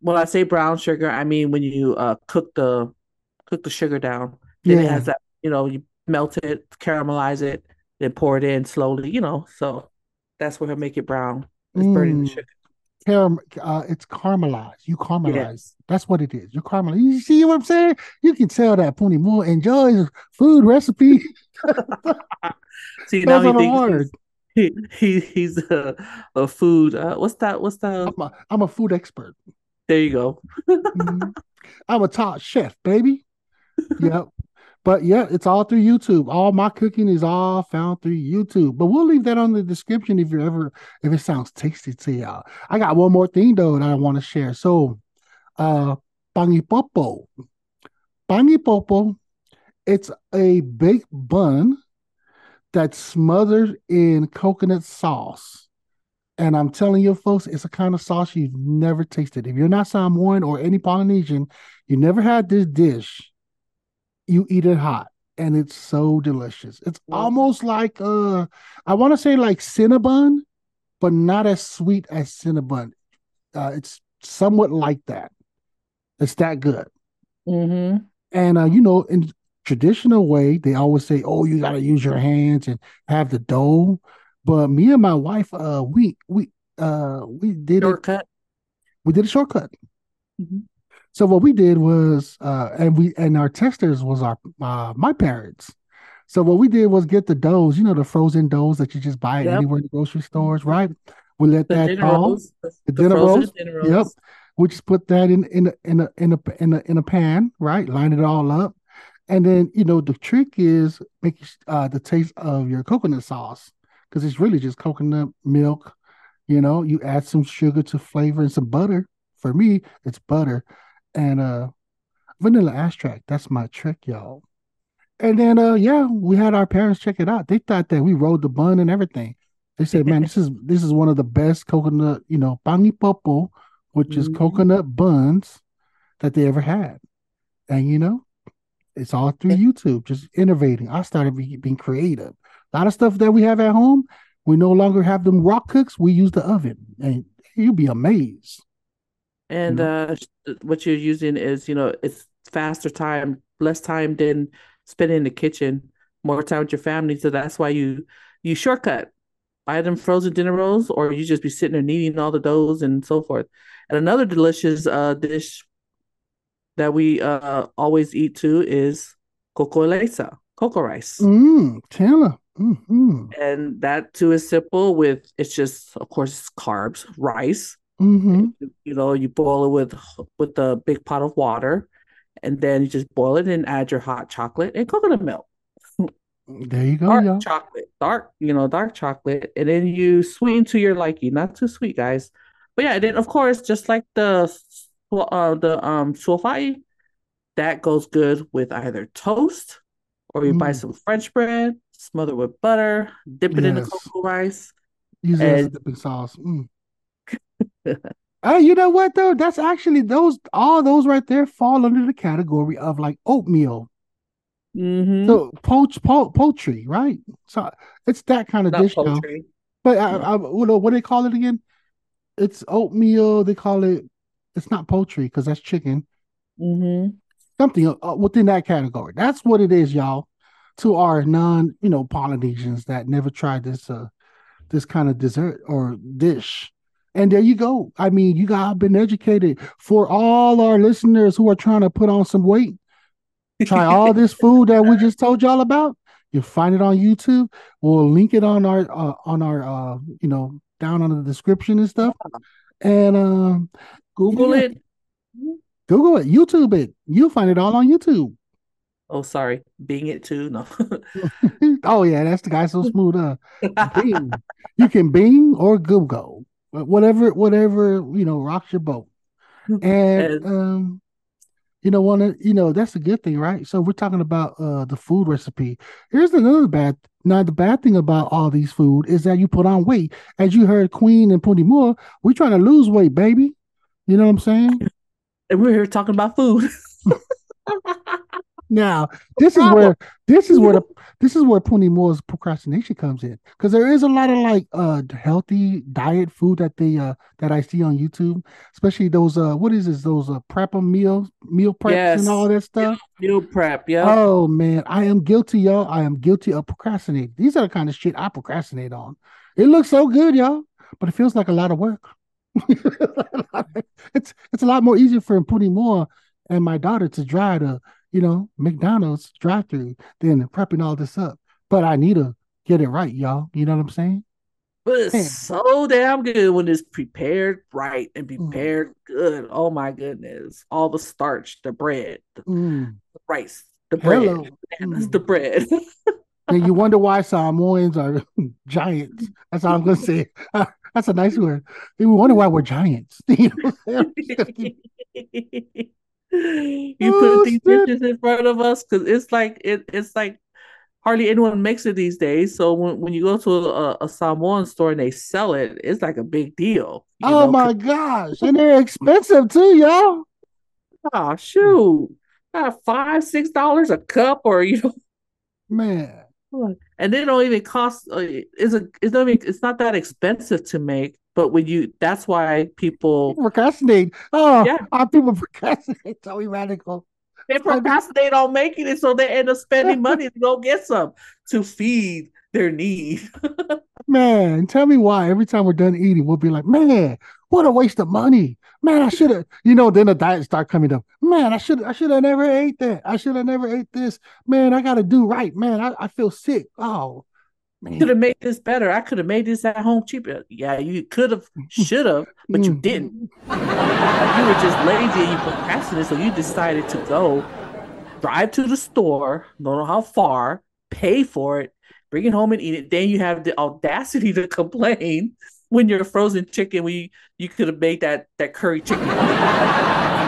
when I say brown sugar, I mean when you uh cook the cook the sugar down. Then it has that, you know, you melt it, caramelize it, then pour it in slowly, you know. So that's what will make it brown. It's burning the Mm. sugar. Caram- uh, it's caramelized. You caramelize. Yes. That's what it is. You caramelize. You see what I'm saying? You can tell that Puni Moa enjoys food recipe. See now he thinks he's, he, he he's a, a food uh what's that what's that? I'm a, I'm a food expert. there you go. Mhm. I'm a top chef, baby. Yep. But yeah, it's all through YouTube. All my cooking is all found through YouTube. But we'll leave that on the description if you ever if it sounds tasty to y'all. I got one more thing though that I want to share. So uh pangipopo. Pangipopo, it's a baked bun that's smothered in coconut sauce. And I'm telling you, folks, it's a kind of sauce you've never tasted. If you're not Samoan or any Polynesian, you never had this dish. You eat it hot, and it's so delicious. It's Wow. almost like uh, I want to say like Cinnabon, but not as sweet as Cinnabon. Uh, it's somewhat like that. It's that good. Mm-hmm. And uh, you know, in traditional way, they always say, "Oh, you got to use your hands and have the dough." But me and my wife, uh, we we uh we did it. Shortcut. We did a shortcut. Mhm. So what we did was, uh, and we and our testers was our uh, my parents. So what we did was get the doughs, you know, the frozen doughs that you just buy Yep. anywhere in the grocery stores, right? We let The that dinner thaw. rolls. The, The dinner rolls, dinner Yep. We just put that in in a in a in a in a, in a pan, right? Line it all up, and then you know the trick is make uh, the taste of your coconut sauce because it's really just coconut milk. You know, you add some sugar to flavor and some butter. For me, it's butter and uh vanilla extract. That's my trick, y'all. And then uh yeah, we had our parents check it out. They thought that we rolled the bun and everything. They said, "Man, this is this is one of the best coconut, you know, pangi popo, which is Mhm. coconut buns that they ever had." And you know, it's all through YouTube, just innovating. I started be, being creative. A lot of stuff that we have at home, we no longer have them rock cooks. We use the oven, and you'll be amazed. And uh, what you're using is, you know, it's faster time, less time than spending in the kitchen, more time with your family. So that's why you you shortcut. Buy them frozen dinner rolls, or you just be sitting there kneading all the doughs and so forth. And another delicious uh dish that we uh always eat too is coco lesa, cocoa rice. Mm, Taylor. Mm-hmm. And that too is simple with it's just of course carbs, rice. Mm-hmm. you know, you boil it with with a big pot of water, and then you just boil it and add your hot chocolate and coconut milk. There you go, Dark y'all. chocolate, dark, you know, dark chocolate, and then you sweeten to your liking. Not too sweet, guys. But yeah, and then of course, just like the uh the um suafai, that goes good with either toast or you buy Mm. some French bread, smother with butter, dip it in the Yes. cocoa rice. Use it as a dipping sauce. Mm. Uh, you know what though? That's actually those all those right there fall under the category of like oatmeal. Mm-hmm. So poach po- poultry, right? So it's that kind of Not dish poultry. But I, I, what do what do they call it again? It's oatmeal. They call it. It's not poultry because that's chicken. Mm-hmm. Something uh, within that category. That's what it is, y'all. To our non, you know, Polynesians that never tried this uh this kind of dessert or dish. And there you go. I mean, you got been educated. For all our listeners who are trying to put on some weight, try all this food that we just told y'all about. You'll find it on YouTube. We'll link it on our uh, on our uh, you know down on the description and stuff. And um, Google Yeah. it. Google it, YouTube it. You'll find it all on YouTube. Oh, sorry. Bing it too. No. oh yeah, that's the guy so smooth. Uh, Bing. you can Bing or Google, whatever, whatever you know, rocks your boat. And And- um, you know, one, of- you know, that's a good thing, right? So we're talking about uh the food recipe. Here's another bad. Now the bad thing about all these food is that you put on weight. As you heard, Queen and Puni Moa, we're trying to lose weight, baby. You know what I'm saying? and we're here talking about food. Now, this is where this is where the this is where Puni Moa's procrastination comes in because there is a lot of like uh healthy diet food that they uh that I see on YouTube, especially those uh what is this those uh prep meals meal preps Yes. and all that stuff. Meal prep. Yeah. Oh man, I am guilty, y'all. I am guilty of procrastinating. These are the kind of shit I procrastinate on. It looks so good, y'all, but it feels like a lot of work. it's it's a lot more easier for Puni Moa and my daughter to drive to, you know, McDonald's drive through than prepping all this up. But I need to get it right, y'all. You know what I'm saying? But it's Man. so damn good when it's prepared right and Mm. prepared good. Oh my goodness. All the starch, the bread, the Mm. rice, the bread, Hello. bananas, Mm. the bread. And you wonder why Samoans are giants. That's all I'm gonna say. That's a nice word. You wonder why we're giants. You know what I'm saying? You Oh, put these shit. dishes in front of us because it's like it, it's like hardly anyone makes it these days. So when, when you go to a, a Samoan store and they sell it, it's like a big deal. Oh know, my gosh. And they're expensive too, y'all. Oh shoot. Uh, five, six dollars a cup or you know Man. And they don't even cost uh, it's a it's not even it's not that expensive to make, but when you that's why people Procrastinate. Oh, Yeah. our people procrastinate. So radical. they procrastinate on making it so they end up spending money to go get some to feed their need. Man, tell me why every time we're done eating, we'll be like, man, what a waste of money. Man, I should have, you know, then the diet start coming up. Man, I should I should have never ate that. I should have never ate this. Man, I gotta do right. Man, I, I feel sick. Oh Could have made this better. I could have made this at home cheaper. Yeah, you could have, should have, but you didn't. You were just lazy and you procrastinated, so you decided to go drive to the store, don't know how far, pay for it, bring it home and eat it. Then you have the audacity to complain when you're frozen chicken, when you, you could have made that that curry chicken.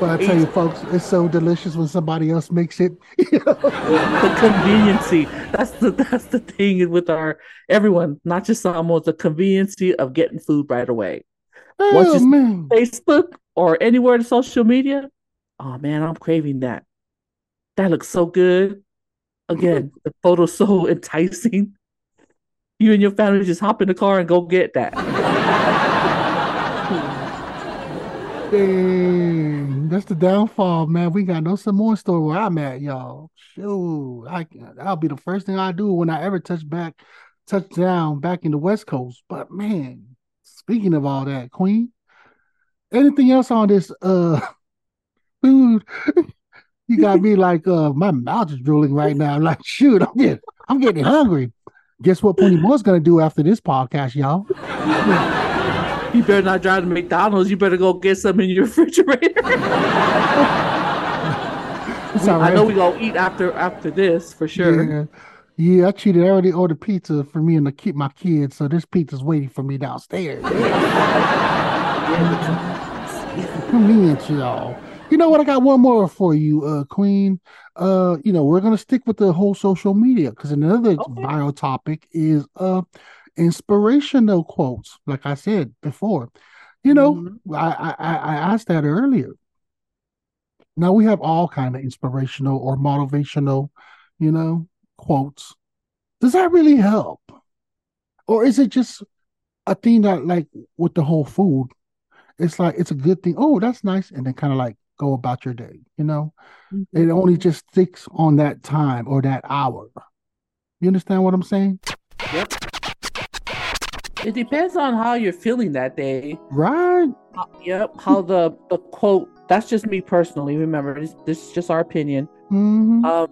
But I tell you, folks, it's so delicious when somebody else makes it. the conveniency. That's the that's the thing with our everyone, not just Samoans, the conveniency of getting food right away. Oh, Once oh you- man. Facebook or anywhere in social media. Oh man, I'm craving that. That looks so good. Again, the photo's so enticing. You and your family just hop in the car and go get that. Dang, that's the downfall, man. We got no Samoan store where I'm at, y'all. Shoot, I that'll be the first thing I do when I ever touch back, touch down back in the West Coast. But man, speaking of all that, Queen, anything else on this uh food? You got me like uh my mouth is drooling right now. Like, shoot, I'm getting I'm getting hungry. Guess what Puni Moa's gonna do after this podcast, y'all? You better not drive to McDonald's. You better go get some in your refrigerator. All I know we gonna eat after after this for sure. Yeah. Yeah, I cheated. I already ordered pizza for me and to keep my kids, so this pizza's waiting for me downstairs. Convenient, y'all. You know what? I got one more for you, uh, Queen. Uh, you know, we're gonna stick with the whole social media because another Okay. viral topic is uh inspirational quotes. Like I said before, you know, Mhm. I, I I asked that earlier. Now we have all kind of inspirational or motivational, you know, quotes. Does that really help? Or is it just a thing that like with the whole food, it's like it's a good thing. Oh, that's nice. And then kind of like go about your day, you know? It only just sticks on that time or that hour. You understand what I'm saying? Yep. It depends on how you're feeling that day. Right? Uh, Yep. How the the quote. That's just me personally. Remember, this, this is just our opinion. hmm Um,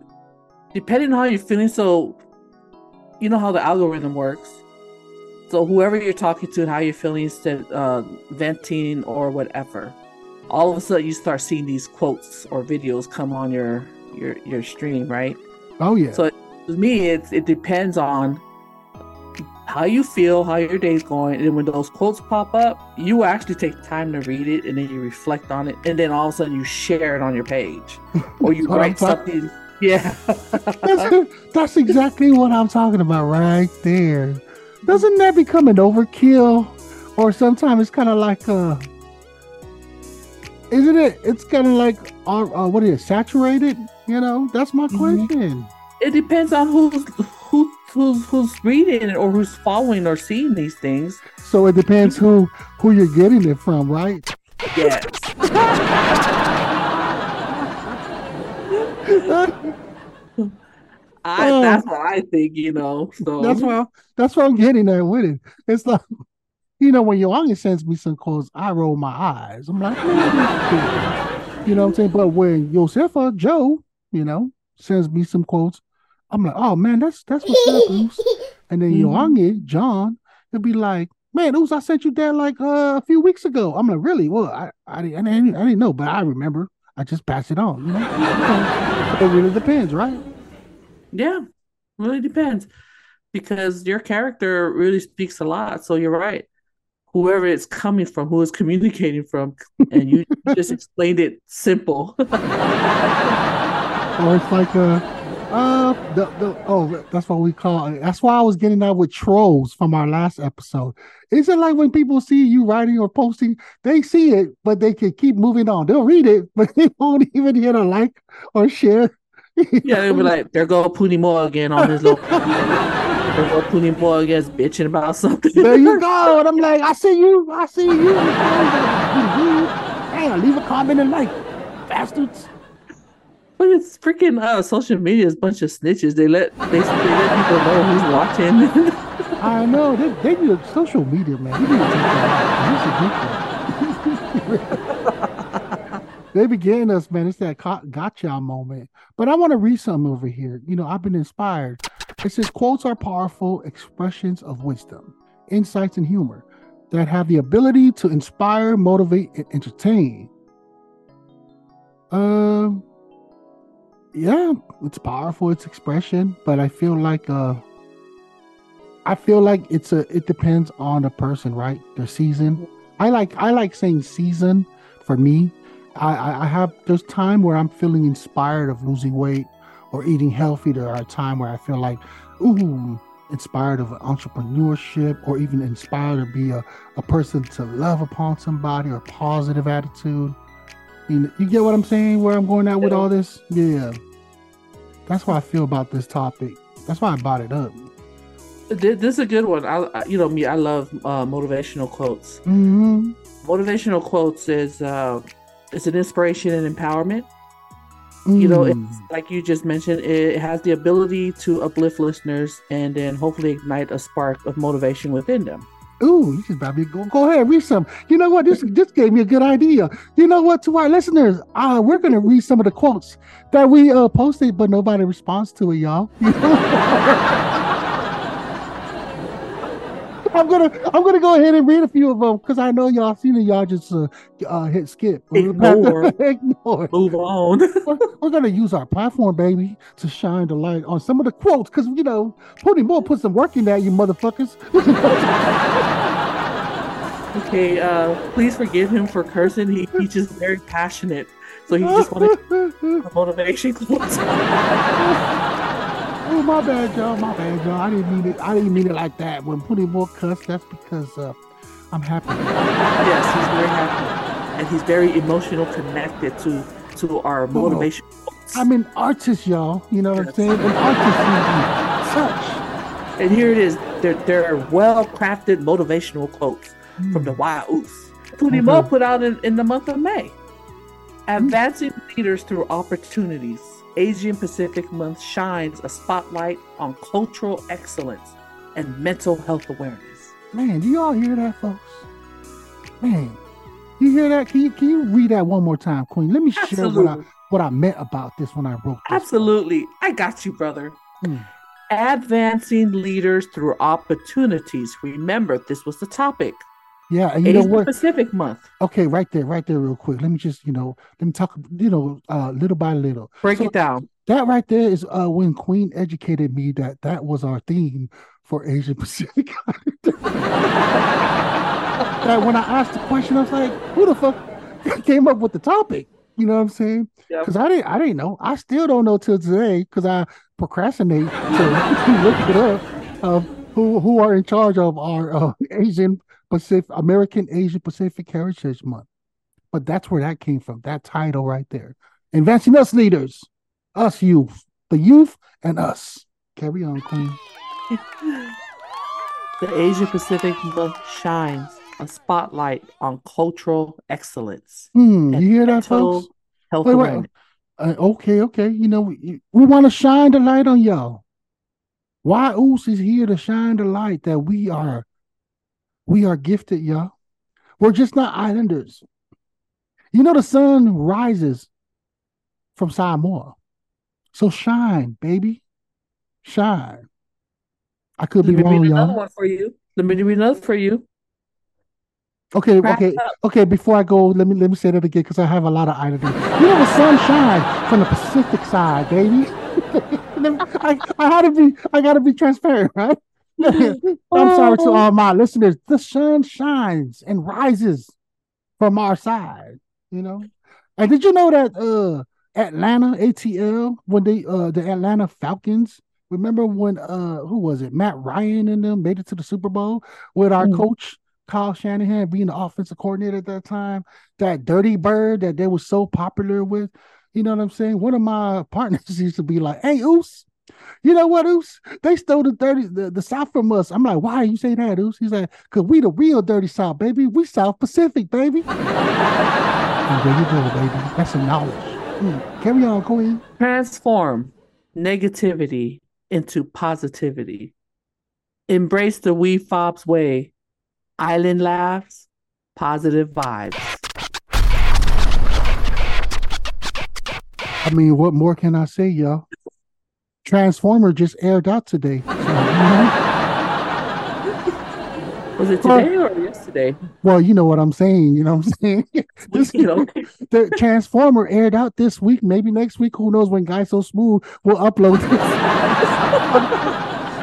depending on how you're feeling, so you know how the algorithm works. So whoever you're talking to and how you're feeling, instead uh, venting or whatever, all of a sudden you start seeing these quotes or videos come on your your your stream, right? oh yeah. So to me, it's it depends on how you feel, how your day's going, and when those quotes pop up, you actually take time to read it, and then you reflect on it, and then all of a sudden you share it on your page, or you That's what I'm write something. Yeah, that's, that's exactly what I'm talking about right there. Doesn't that become an overkill? Or sometimes it's kind of like uh isn't it? It's kind of like uh, uh, what is it? Saturated? You know, that's my Mhm. question. it depends on who's who who's who's reading it or who's following or seeing these things. So it depends who who you're getting it from, right? Yes. I, that's what I think, you know. So That's why that's what I'm getting at with it. It's like you know, when Yoangi sends me some quotes, I roll my eyes. I'm like, you know what I'm saying? But when Josefa, Joe, you know, sends me some quotes, I'm like, oh man, that's that's what's up, Uce. And then Mhm. Yoangi, John, he'll be like, man, Uce, I sent you that like uh, a few weeks ago. I'm like, really? Well, I I didn't, I didn't I didn't know, but I remember. I just pass it on, you know? it really depends, right? Yeah, really depends because your character really speaks a lot. So you're right. Whoever it's coming from, who is communicating from, and you just explained it simple. or it's like uh uh the, the oh that's what we call it. That's why I was getting that with trolls from our last episode. Is it like when people see you writing or posting, they see it, but they can keep moving on. They'll read it, but they won't even hit a like or share. yeah, they'll be like, "There go Puni Moa again on his little." Puni Moa again bitching about something. there you go. And I'm like, I see you, I see you. Hey, leave a comment and like, bastards. But it's freaking uh, social media is a bunch of snitches. They let they, they let people know who's watching. I know they, they a social media, man. They need to take that out. It's they be getting us, man. It's that gotcha moment. But I want to read something over here. You know, I've been inspired. It says quotes are powerful expressions of wisdom, insights, and humor that have the ability to inspire, motivate, and entertain. Um, yeah, it's powerful. It's expression, but I feel like uh. I feel like it's a it depends on the person, right? Their season. I like I like saying season for me. I, I, I have there's time where I'm feeling inspired of losing weight or eating healthy. There are time where I feel like, ooh, inspired of entrepreneurship or even inspired to be a, a person to love upon somebody or positive attitude. You, know, you get what I'm saying? Where I'm going at with all this? Yeah. That's how I feel about this topic. That's why I brought it up. This is a good one. I, you know me. I love uh, motivational quotes. hmm Motivational quotes is uh, it's an inspiration and empowerment. You know, Mm. it's, like you just mentioned, it has the ability to uplift listeners and then hopefully ignite a spark of motivation within them. Ooh, you should probably go, go ahead, read some. You know what? This this gave me a good idea. You know what? To our listeners, uh, we're gonna read some of the quotes that we uh posted, but nobody responds to it, y'all. I'm gonna I'm gonna go ahead and read a few of them because I know y'all seen it. Y'all just uh, uh hit skip. Ignore. Ignore. Move on. We're, we're gonna use our platform, baby, to shine the light on some of the quotes because you know, Puni Moa put some work in that, you motherfuckers. okay, uh, please forgive him for cursing. He, he's just very passionate, so he just wanted motivation quotes. Oh my bad, y'all. My bad, y'all. I didn't mean it. I didn't mean it like that. When Puni Moa cuss, that's because uh, I'm happy. yes, he's very happy, and he's very emotional connected to to our motivation quotes. I'm an artist, y'all. You know what I'm saying? An artist is such. And here it is. They're, they're well crafted motivational quotes from the Why Uce. Pootie Mo Okay. put out in, in the month of May. Advancing leaders through opportunities. Asian Pacific Month shines a spotlight on cultural excellence and mental health awareness. Man, do y'all hear that, folks? Man, you hear that? Can you can you read that one more time, Queen? Let me share what I what I meant about this when I wrote this. Absolutely. I got you, brother. Hmm. Advancing leaders through opportunities. Remember, this was the topic. Yeah, and you know Asia what? Pacific Month. Okay, right there, right there, real quick. Let me just, you know, let me talk, you know, uh, little by little. Break So- it down. That right there is uh when Queen educated me that that was our theme for Asian Pacific. that when I asked the question, I was like, "Who the fuck came up with the topic?" You know what I'm saying? Yep. Because I didn't, I didn't know. I still don't know till today because I procrastinate to look it up who who are in charge of our uh, Asian Pacific American Asian Pacific Heritage Month. But that's where that came from. That title right there. Advancing us leaders, us youth, the youth and us. Carry on, Queen. The Asia Pacific Month shines a spotlight on cultural excellence. Hmm, you hear that, folks? Health Wait, wait. Uh, okay, okay. You know, we, we want to shine the light on y'all. Why Uce is here to shine the light that we are, we are gifted, y'all. We're just not islanders. You know, the sun rises from Samoa. So shine, baby. Shine. I could be Let me wrong, read another y'all. one for you. Let me read another for you. Okay, okay, okay. Before I go, let me let me say that again because I have a lot of islanders. You know, the sun shines from the Pacific side, baby. I, I had to be, I gotta be transparent, right? I'm sorry to all my listeners. The sun shines and rises from our side, you know. And did you know that uh Atlanta ATL when they uh the Atlanta Falcons remember when uh who was it Matt Ryan and them made it to the Super Bowl with our Mm. coach Kyle Shanahan being the offensive coordinator at that time that dirty bird that they were so popular with you know what I'm saying one of my partners used to be like hey Uce you know what Uce they stole the dirty the, the South from us I'm like why are you say that Uce he's like cause we the real dirty South baby we South Pacific baby and there you go baby that's some knowledge Mm. carry on Queen Transform negativity into positivity. Embrace the WeFobz way. Island laughs, positive vibes. I mean, what more can I say, y'all? Transformer just aired out today. So, you know, Was it today or yesterday? well, you know what I'm saying. You know what I'm saying? This- You know, the Transformer aired out this week. Maybe next week. Who knows when Guy So Smooth will upload this.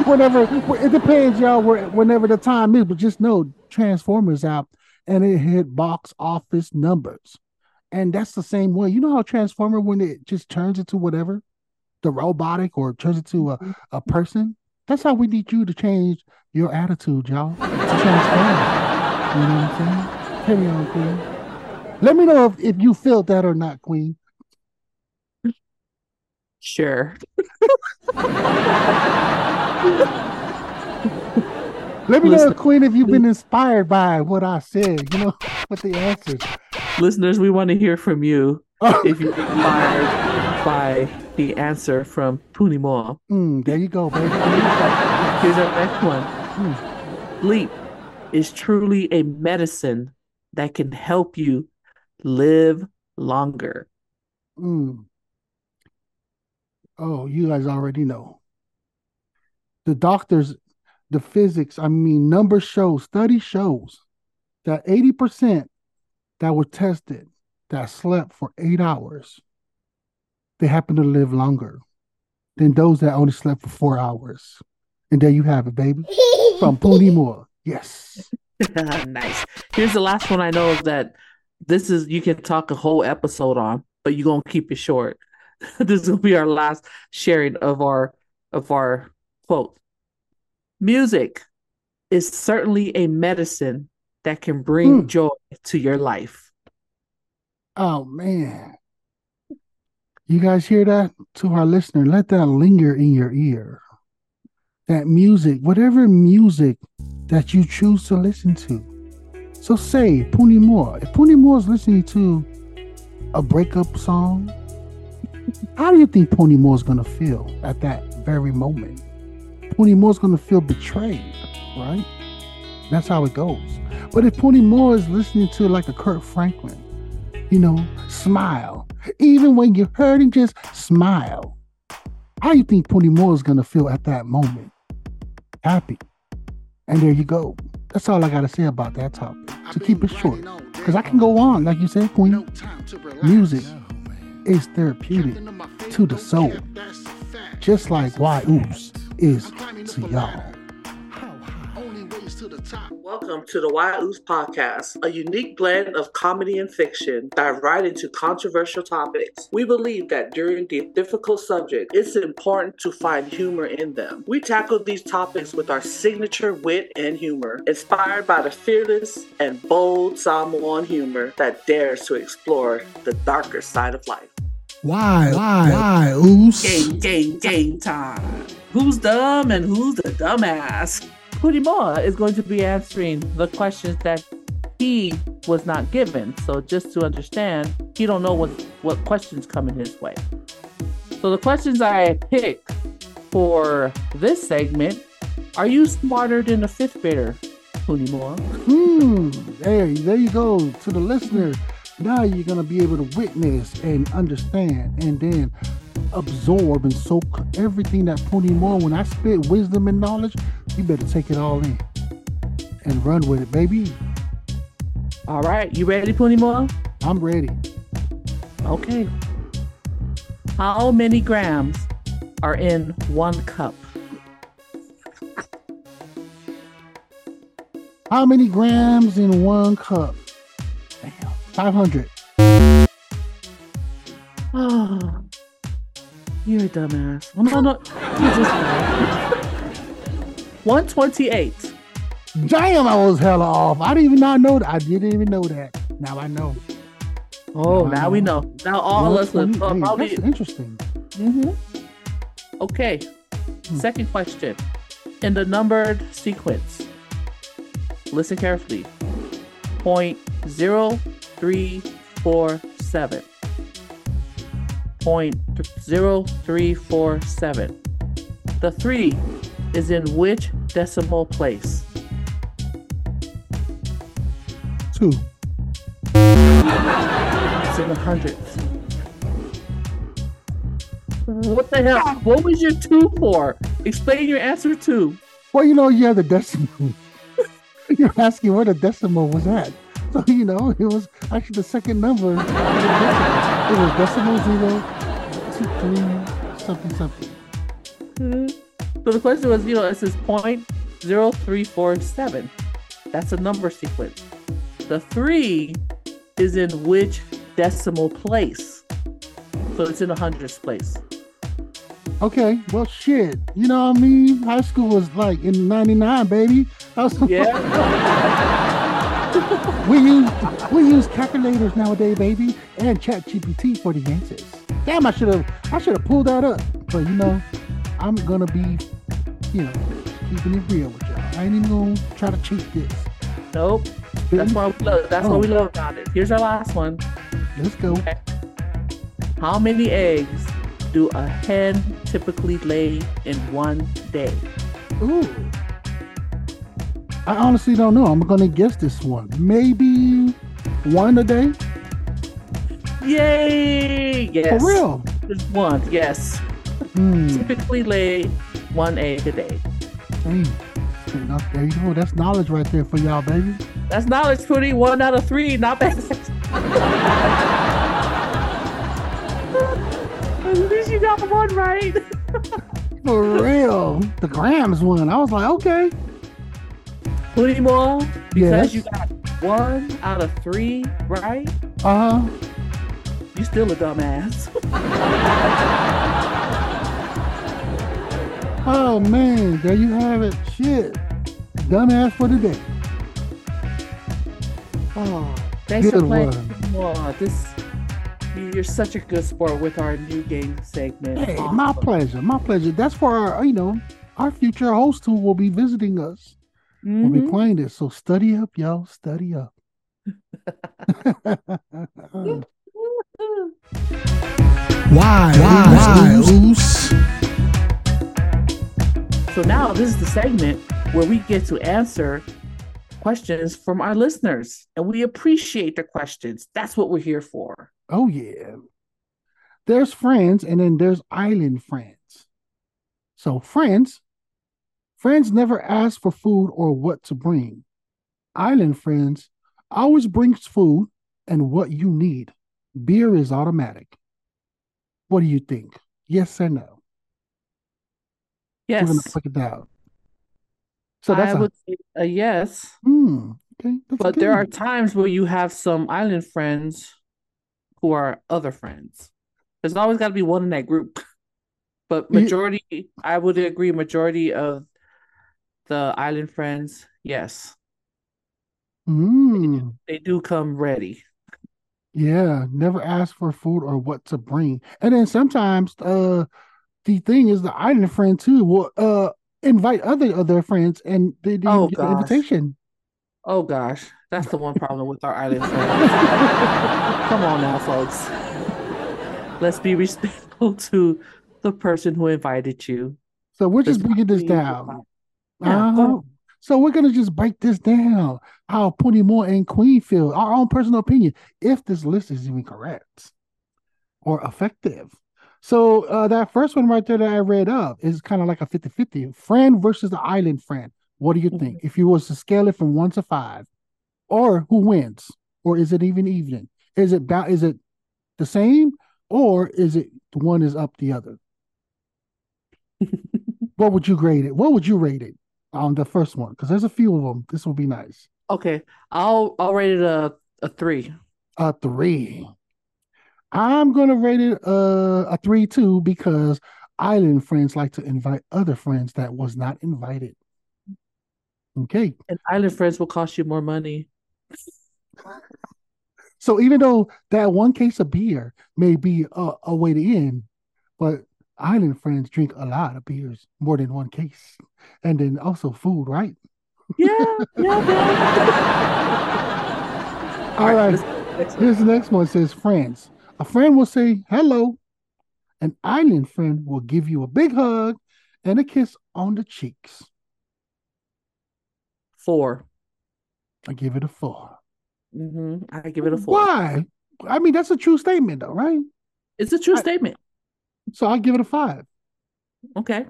whenever it depends, y'all. Where, whenever the time is, but just know Transformers out and it hit box office numbers, and that's the same way. You know how Transformer when it just turns into whatever, the robotic or turns into a, mm-hmm. a person. That's how we need you to change your attitude, y'all. To transform. You know what I'm saying? Carry on, Queen. Let me know if, if you felt that or not, Queen. sure. Let me know, Queen, if you've been inspired by what I said, you know, with the answers. Listeners, we want to hear from you if you're inspired by the answer from Puni Moa. Mm, there you go, baby. There you go. Here's our next one. Sleep is truly a medicine that can help you live longer. Mm. Oh, you guys already know. The doctors, the physics, I mean, numbers show, study shows that 80% that were tested that slept for eight hours, they happen to live longer than those that only slept for four hours. And there you have it, baby. From Puni Moa. Yes. nice. Here's the last one I know is that this is you can talk a whole episode on, but you're gonna keep it short. this will be our last sharing of our of our quote. Music is certainly a medicine that can bring Hmm. joy to your life. Oh man. You guys hear that? To our listener, let that linger in your ear. That music, whatever music that you choose to listen to. So say Puni Moa. If Puni Moa is listening to a breakup song, how do you think Puni Moa is gonna feel at that very moment? Puni Moa is gonna feel betrayed. right? That's how it goes. But if Puni Moa is listening to like a Kirk Franklin, you know, smile. Even when you're hurting, just smile. How you think Puni Moa is gonna feel at that moment? Happy. And there you go. That's all I gotta say about that topic. To keep it short. Because I can go on, like you said, Queen. Music is therapeutic to the soul. Just like Why Uce is to y'all. Welcome to the Why Uce podcast, a unique blend of comedy and fiction, dive right into controversial topics. We believe that during the difficult subject, it's important to find humor in them. We tackle these topics with our signature wit and humor, inspired by the fearless and bold Samoan humor that dares to explore the darker side of life. Why? Why? Why? Uce. Game, game, game time. Who's dumb and who's the dumbass? Puni Moa is going to be answering the questions that he was not given. So just to understand, he don't know what what questions coming his way. So the questions I picked for this segment: Are you smarter than a fifth grader, Moa? Hmm. There, there you go. To the listener, now you're gonna be able to witness and understand, and then absorb and soak everything that Puni Moa. When I spit wisdom and knowledge, you better take it all in and run with it, baby. All right, you ready, Puni Moa? I'm ready. Okay. How many grams are in one cup? How many grams in one cup? Damn, 500. Oh, you're a dumbass. Well, no, no, you just 128. Damn, I was hella off. I didn't even not know that. I didn't even know that. Now I know. Oh, Wow. now we know. Now all of us will 120 hey, probably. That's interesting. hmm Okay. Hmm. Second question. In the numbered sequence, listen carefully. Point zero three four seven. Point zero three four seven. The three is in which decimal place? Two. It's in the hundredths. What the hell? What was your two for? Explain your answer to. Well, you know, you have the decimal. You're asking where the decimal was at. So, you know, it was actually the second number. It was decimal zero, two, three, something, something. Mhm. So the question was, you know, it says point zero three four seven. That's a number sequence. The three is in which decimal place? So it's in the hundredths place. Okay, well, shit. You know what I mean? High school was like in 99, baby. Was, Yeah. we use we use calculators nowadays, baby, and Chat GPT for the answers. Damn, I should have I should have pulled that up. But you know, I'm gonna be, you know, keeping it real with y'all. I ain't even gonna try to cheat this. nope. That's why we love. That's what we oh. love about it. Here's our last one. Let's go. How many eggs do a hen typically lay in one day? Ooh. I honestly don't know. I'm gonna guess this one. Maybe one a day. Yay! Yes. For real. Just one. Yes. Hmm. Typically lay one egg a day. There you go. That's knowledge right there for y'all, baby. That's knowledge, Pootie. One out of three. Not bad. At least you got one right. For real. The grams one. I was like, okay. More Yes. because you got one out of three right. Uh huh. You still a dumbass. Oh man, there you have it. Shit. Dumbass for the day. Oh, thanks for playing. one. Pootie This you're such a good sport with our new game segment. Hey, Awesome. my pleasure. My pleasure. That's for our, you know, our future host who will be visiting us. We'll be Mhm. playing this. So study up, y'all. Study up. Why? Why? Uce. So now this is the segment where we get to answer questions from our listeners. And we appreciate the questions. That's what we're here for. Oh yeah. There's friends and then there's island friends. So friends, friends never ask for food or what to bring. Island friends always brings food and what you need. Beer is automatic. What do you think? Yes or no? We're gonna Yes, it down. So that's I a would say a yes. hmm, okay. That's But good there are times where you have some island friends who are other friends. There's always got to be one in that group. But majority, I would agree, majority of the island friends, yes, Hmm. they do come ready. Yeah, never ask for food or what to bring. And then sometimes uh the thing is the island friend too will uh invite other of their friends and they didn't Oh, get an invitation. Oh gosh, that's the one problem with our island friends. Come on now, folks. Let's be respectful to the person who invited you. So we're just breaking this down. Yeah, Uh-huh. So we're gonna just break this down. How Puni Moa and Queen feel, our own personal opinion, if this list is even correct or effective. So uh, that first one right there that I read up is kind of like a 50-50. Friend versus the island friend. What do you think? If you was to scale it from one to five, or who wins? Or is it even even? Is it ba- is it the same? Or is it one is up the other? what would you grade it? What would you rate it on the first one? Because there's a few of them. This will be nice. Okay, I'll I'll rate it a a three. A three. I'm gonna rate it uh, a three too because island friends like to invite other friends that was not invited. Okay, And island friends will cost you more money. so even though that one case of beer may be a, a way to end, but island friends drink a lot of beers, more than one case, and then also food, right? Yeah, yeah. All right. next. Here's the next one. It says friends. A friend will say hello. An island friend will give you a big hug and a kiss on the cheeks. Four. I give it a four. hmm I give it a four. Why? I mean, that's a true statement, though, right? It's a true I- statement. So I give it a five. Okay.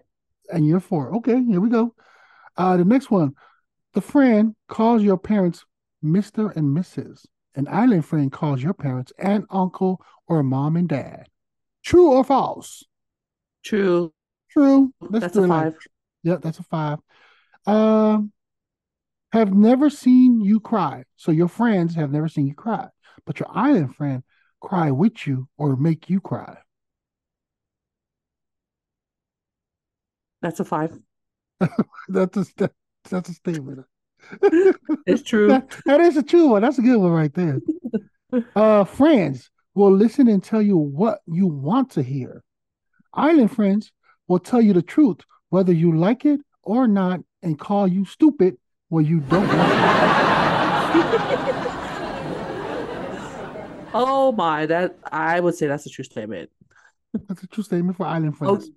And you're four. Okay, here we go. Uh, the next one. The friend calls your parents Mr. and Mrs. An island friend calls your parents aunt, uncle, or mom and dad. True or false? True. True. Let's That's a like- five. Yep, that's a five. Um, have never seen you cry. So your friends have never seen you cry, but your island friend cry with you or make you cry. That's a five. That's a that, that's a statement. It's true. That, that is a true one. That's a good one right there. Uh, friends will listen and tell you what you want to hear. Island friends will tell you the truth, whether you like it or not, and call you stupid when you don't Oh my, that I would say that's a true statement. That's a true statement for island Oh, friends.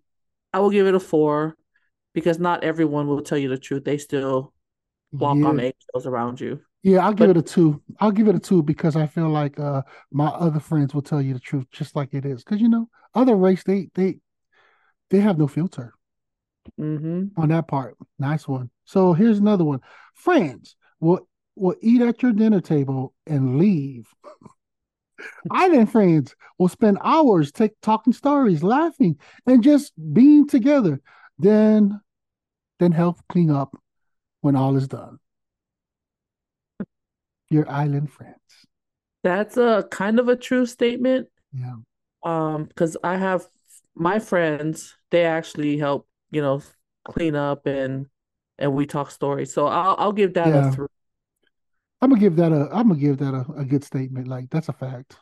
I will give it a four because not everyone will tell you the truth. They still walk yeah. on eggshells around you. Yeah, I'll give But- it a two. I'll give it a two because I feel like uh my other friends will tell you the truth just like it is. Because you know, other race they they they have no filter hmm on that part. Nice one. So here's another one. Friends will will eat at your dinner table and leave. Island friends will spend hours take, talking stories, laughing, and just being together. Then then help clean up when all is done. Your island friends. That's a kind of a true statement. Yeah. Um, because I have my friends, they actually help, you know, clean up and and we talk stories. So I'll I'll give that Yeah. a three. I'm gonna give that a I'm gonna give that a, a good statement. Like that's a fact.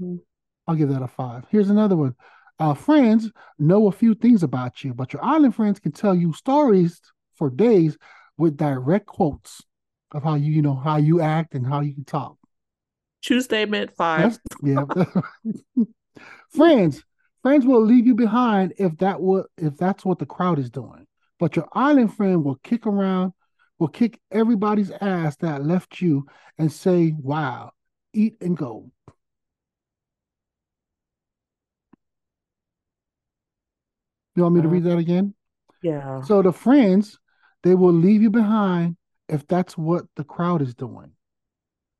Mhm. I'll give that a five. Here's another one. Uh, friends know a few things about you, but your island friends can tell you stories for days with direct quotes of how you, you know, how you act and how you can talk. True statement, five. Yeah. friends, friends will leave you behind if that what if that's what the crowd is doing. but your island friend will kick around, will kick everybody's ass that left you and say, Wow, eat and go. You want me to read that again? Yeah. So the friends, they will leave you behind if that's what the crowd is doing.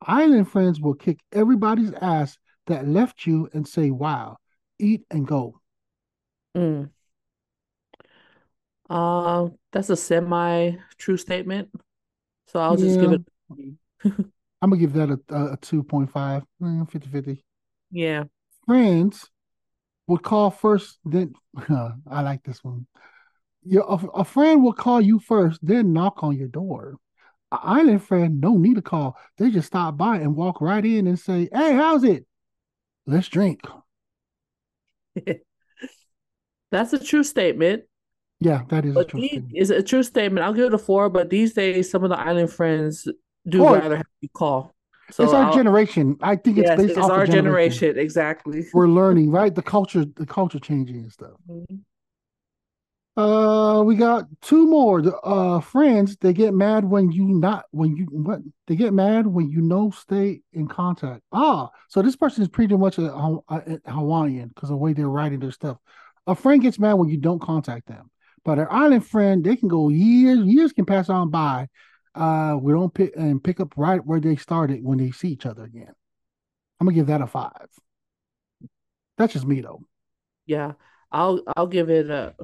Island friends will kick everybody's ass that left you and say, Wow, eat and go. Mm. Uh, that's a semi true statement. So I'll just give it. I'm gonna give that a, a, a 2.5, eh, 50 50. Yeah. Friends would call first, then I like this one. Your, a, a friend will call you first, then knock on your door. An island friend, don't need to call. They just stop by and walk right in and say, Hey, how's it? Let's drink. That's a true statement. Yeah, that is a true statement. is a true statement. I'll give it a four, but these days some of the island friends do Oh, rather have you call. So it's our I'll generation. I think it's yes, based it's off our generation. generation, exactly. We're learning, right? The culture, the culture changing and stuff. Mhm. Uh, we got two more. The uh friends, they get mad when you not when you what they get mad when you no stay in contact. Ah, so this person is pretty much a, Haw- a Hawaiian because the way they're writing their stuff. A friend gets mad when you don't contact them, but an island friend, they can go years, years can pass on by. Uh, we don't pick and pick up right where they started when they see each other again. I'm gonna give that a five. That's just me though. Yeah, I'll I'll give it a.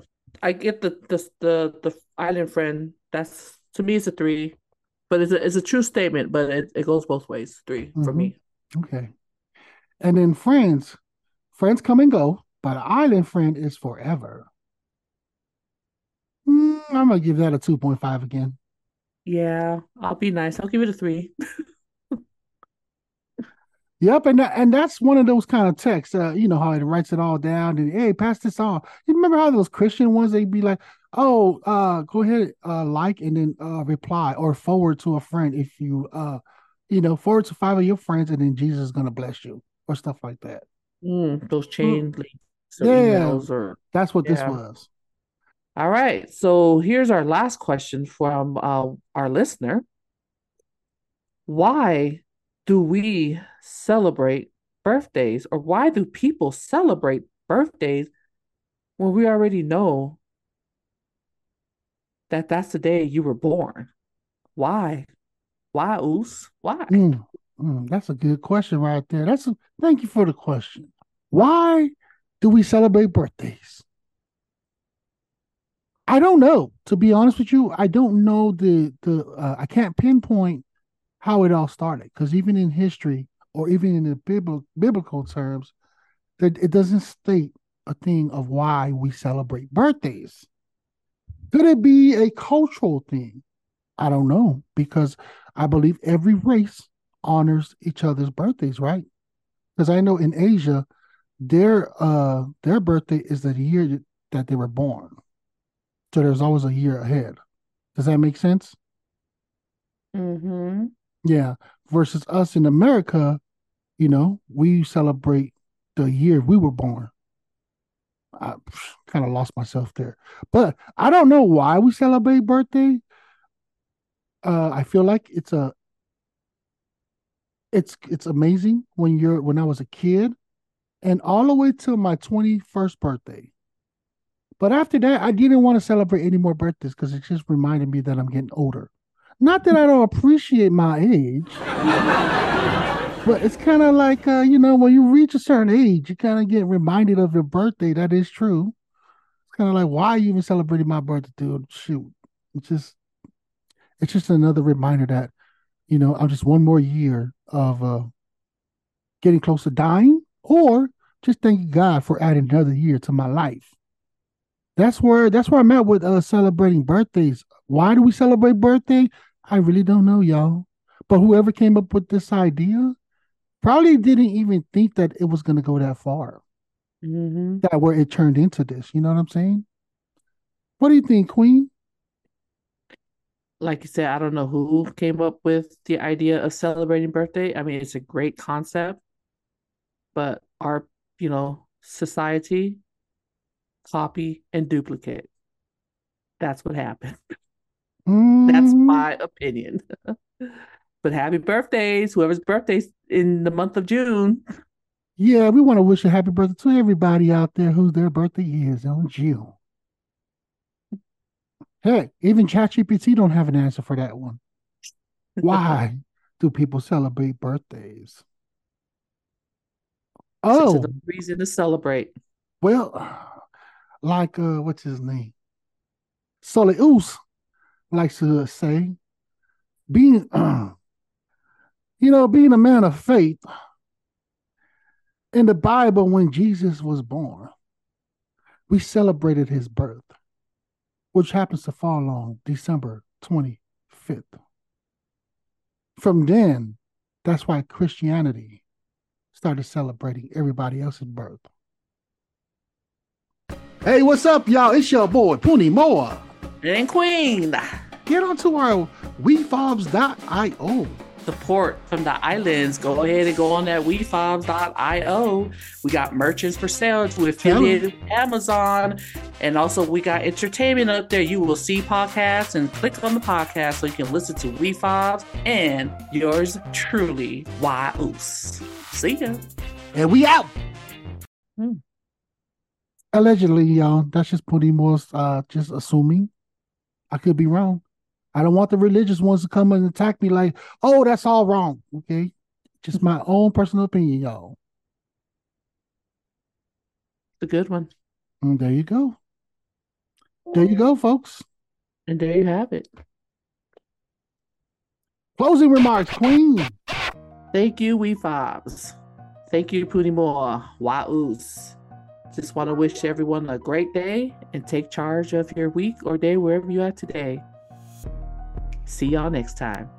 I get the the the the island friend. That's to me it's a three, but it's a it's a true statement. But it, it goes both ways. Three for hmm me. Okay. And then friends, friends come and go, but an island friend is forever. Mm, I'm gonna give that a 2.5 again. Yeah, I'll be nice. I'll give it a three. Yep, and that, and that's one of those kind of texts. Uh, you know how it writes it all down and hey, pass this on. You remember how those Christian ones they'd be like, oh, uh, go ahead, uh, like and then uh reply or forward to a friend if you uh, you know, forward to five of your friends and then Jesus is gonna bless you or stuff like that. Mm, those Mm, chain links or Yeah, emails or that's what this was. All right. So here's our last question from uh, our listener. Why do we celebrate birthdays, or why do people celebrate birthdays when we already know that that's the day you were born? Why? Why, Uce? Why? Mm, mm, that's a good question right there. That's a, thank you for the question. Why do we celebrate birthdays? I don't know. To be honest with you, I don't know the the uh, I can't pinpoint how it all started because even in history or even in the biblical biblical terms, that it doesn't state a thing of why we celebrate birthdays. Could it be a cultural thing? I don't know because I believe every race honors each other's birthdays, right? Because I know in Asia, their uh their birthday is the year that they were born. So there's always a year ahead. Does that make sense? Mm-hmm. Yeah. Versus us in America, you know, we celebrate the year we were born. I kind of lost myself there. But I don't know why we celebrate birthday. Uh I feel like it's a it's it's amazing when you're when I was a kid and all the way till my 21st birthday. But after that, I didn't want to celebrate any more birthdays because it just reminded me that I'm getting older. Not that I don't appreciate my age, but it's kind of like uh, you know, when you reach a certain age, you kind of get reminded of your birthday. That is true. It's kind of like why are you even celebrating my birthday, dude? Shoot, it's just it's just another reminder that you know I'm just one more year of uh getting close to dying, or just thanking God for adding another year to my life. That's where that's where I'm at with uh celebrating birthdays. Why do we celebrate birthday? I really don't know, y'all. But whoever came up with this idea probably didn't even think that it was gonna go that far. Mm-hmm. That where it turned into this. You know what I'm saying? What do you think, Queen? Like you said, I don't know who came up with the idea of celebrating birthday. I mean, it's a great concept, but our, you know, society copy and duplicate. That's what happened. That's Mm, my opinion. but happy birthdays, whoever's birthday's in the month of June. yeah, we want to wish a happy birthday to everybody out there whose their birthday is on June. Heck, even ChatGPT don't have an answer for that one. Why do people celebrate birthdays? It's Oh, another reason to celebrate. well, like uh, what's his name? Soleus likes to say, being, you know, being a man of faith. In the Bible, when Jesus was born, we celebrated his birth, which happens to fall on December 25th. From then, that's why Christianity started celebrating everybody else's birth. Hey, what's up, y'all? It's your boy, Puni Moa. And Queen, Get onto our WeFobz.io. support from the islands. Go ahead and go on that wefobz.io. We got merchants for sale. We're affiliated with Amazon. And also we got entertainment up there. You will see podcasts and click on the podcast so you can listen to WeFobs and yours truly, Uce. See ya. And we out. Hmm. Allegedly, y'all. That's just Puni Moa's uh just assuming. I could be wrong. I don't want the religious ones to come and attack me like, oh, that's all wrong. Okay. Just my own personal opinion, y'all. It's a good one. And there you go. There you go, folks. And there you have it. Closing remarks, Queen. Thank you, WeFobz. Thank you, Poonie Moore. Uce. Just want to wish everyone a great day and take charge of your week or day wherever you're at today. See y'all next time.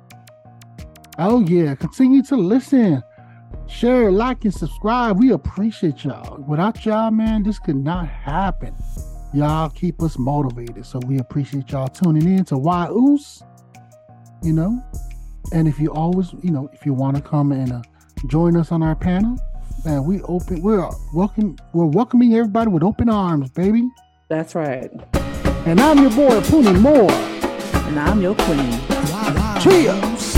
Oh yeah, continue to listen, share, like, and subscribe. We appreciate y'all. Without y'all, man, this could not happen. Y'all keep us motivated, so we appreciate y'all tuning in to Uce. You know, and if you always, you know, if you want to come and uh, join us on our panel, man, we open. We're welcome. We're welcoming everybody with open arms, baby. That's right. And I'm your boy Puni Moa. And I'm your queen. Why, why, Cheers.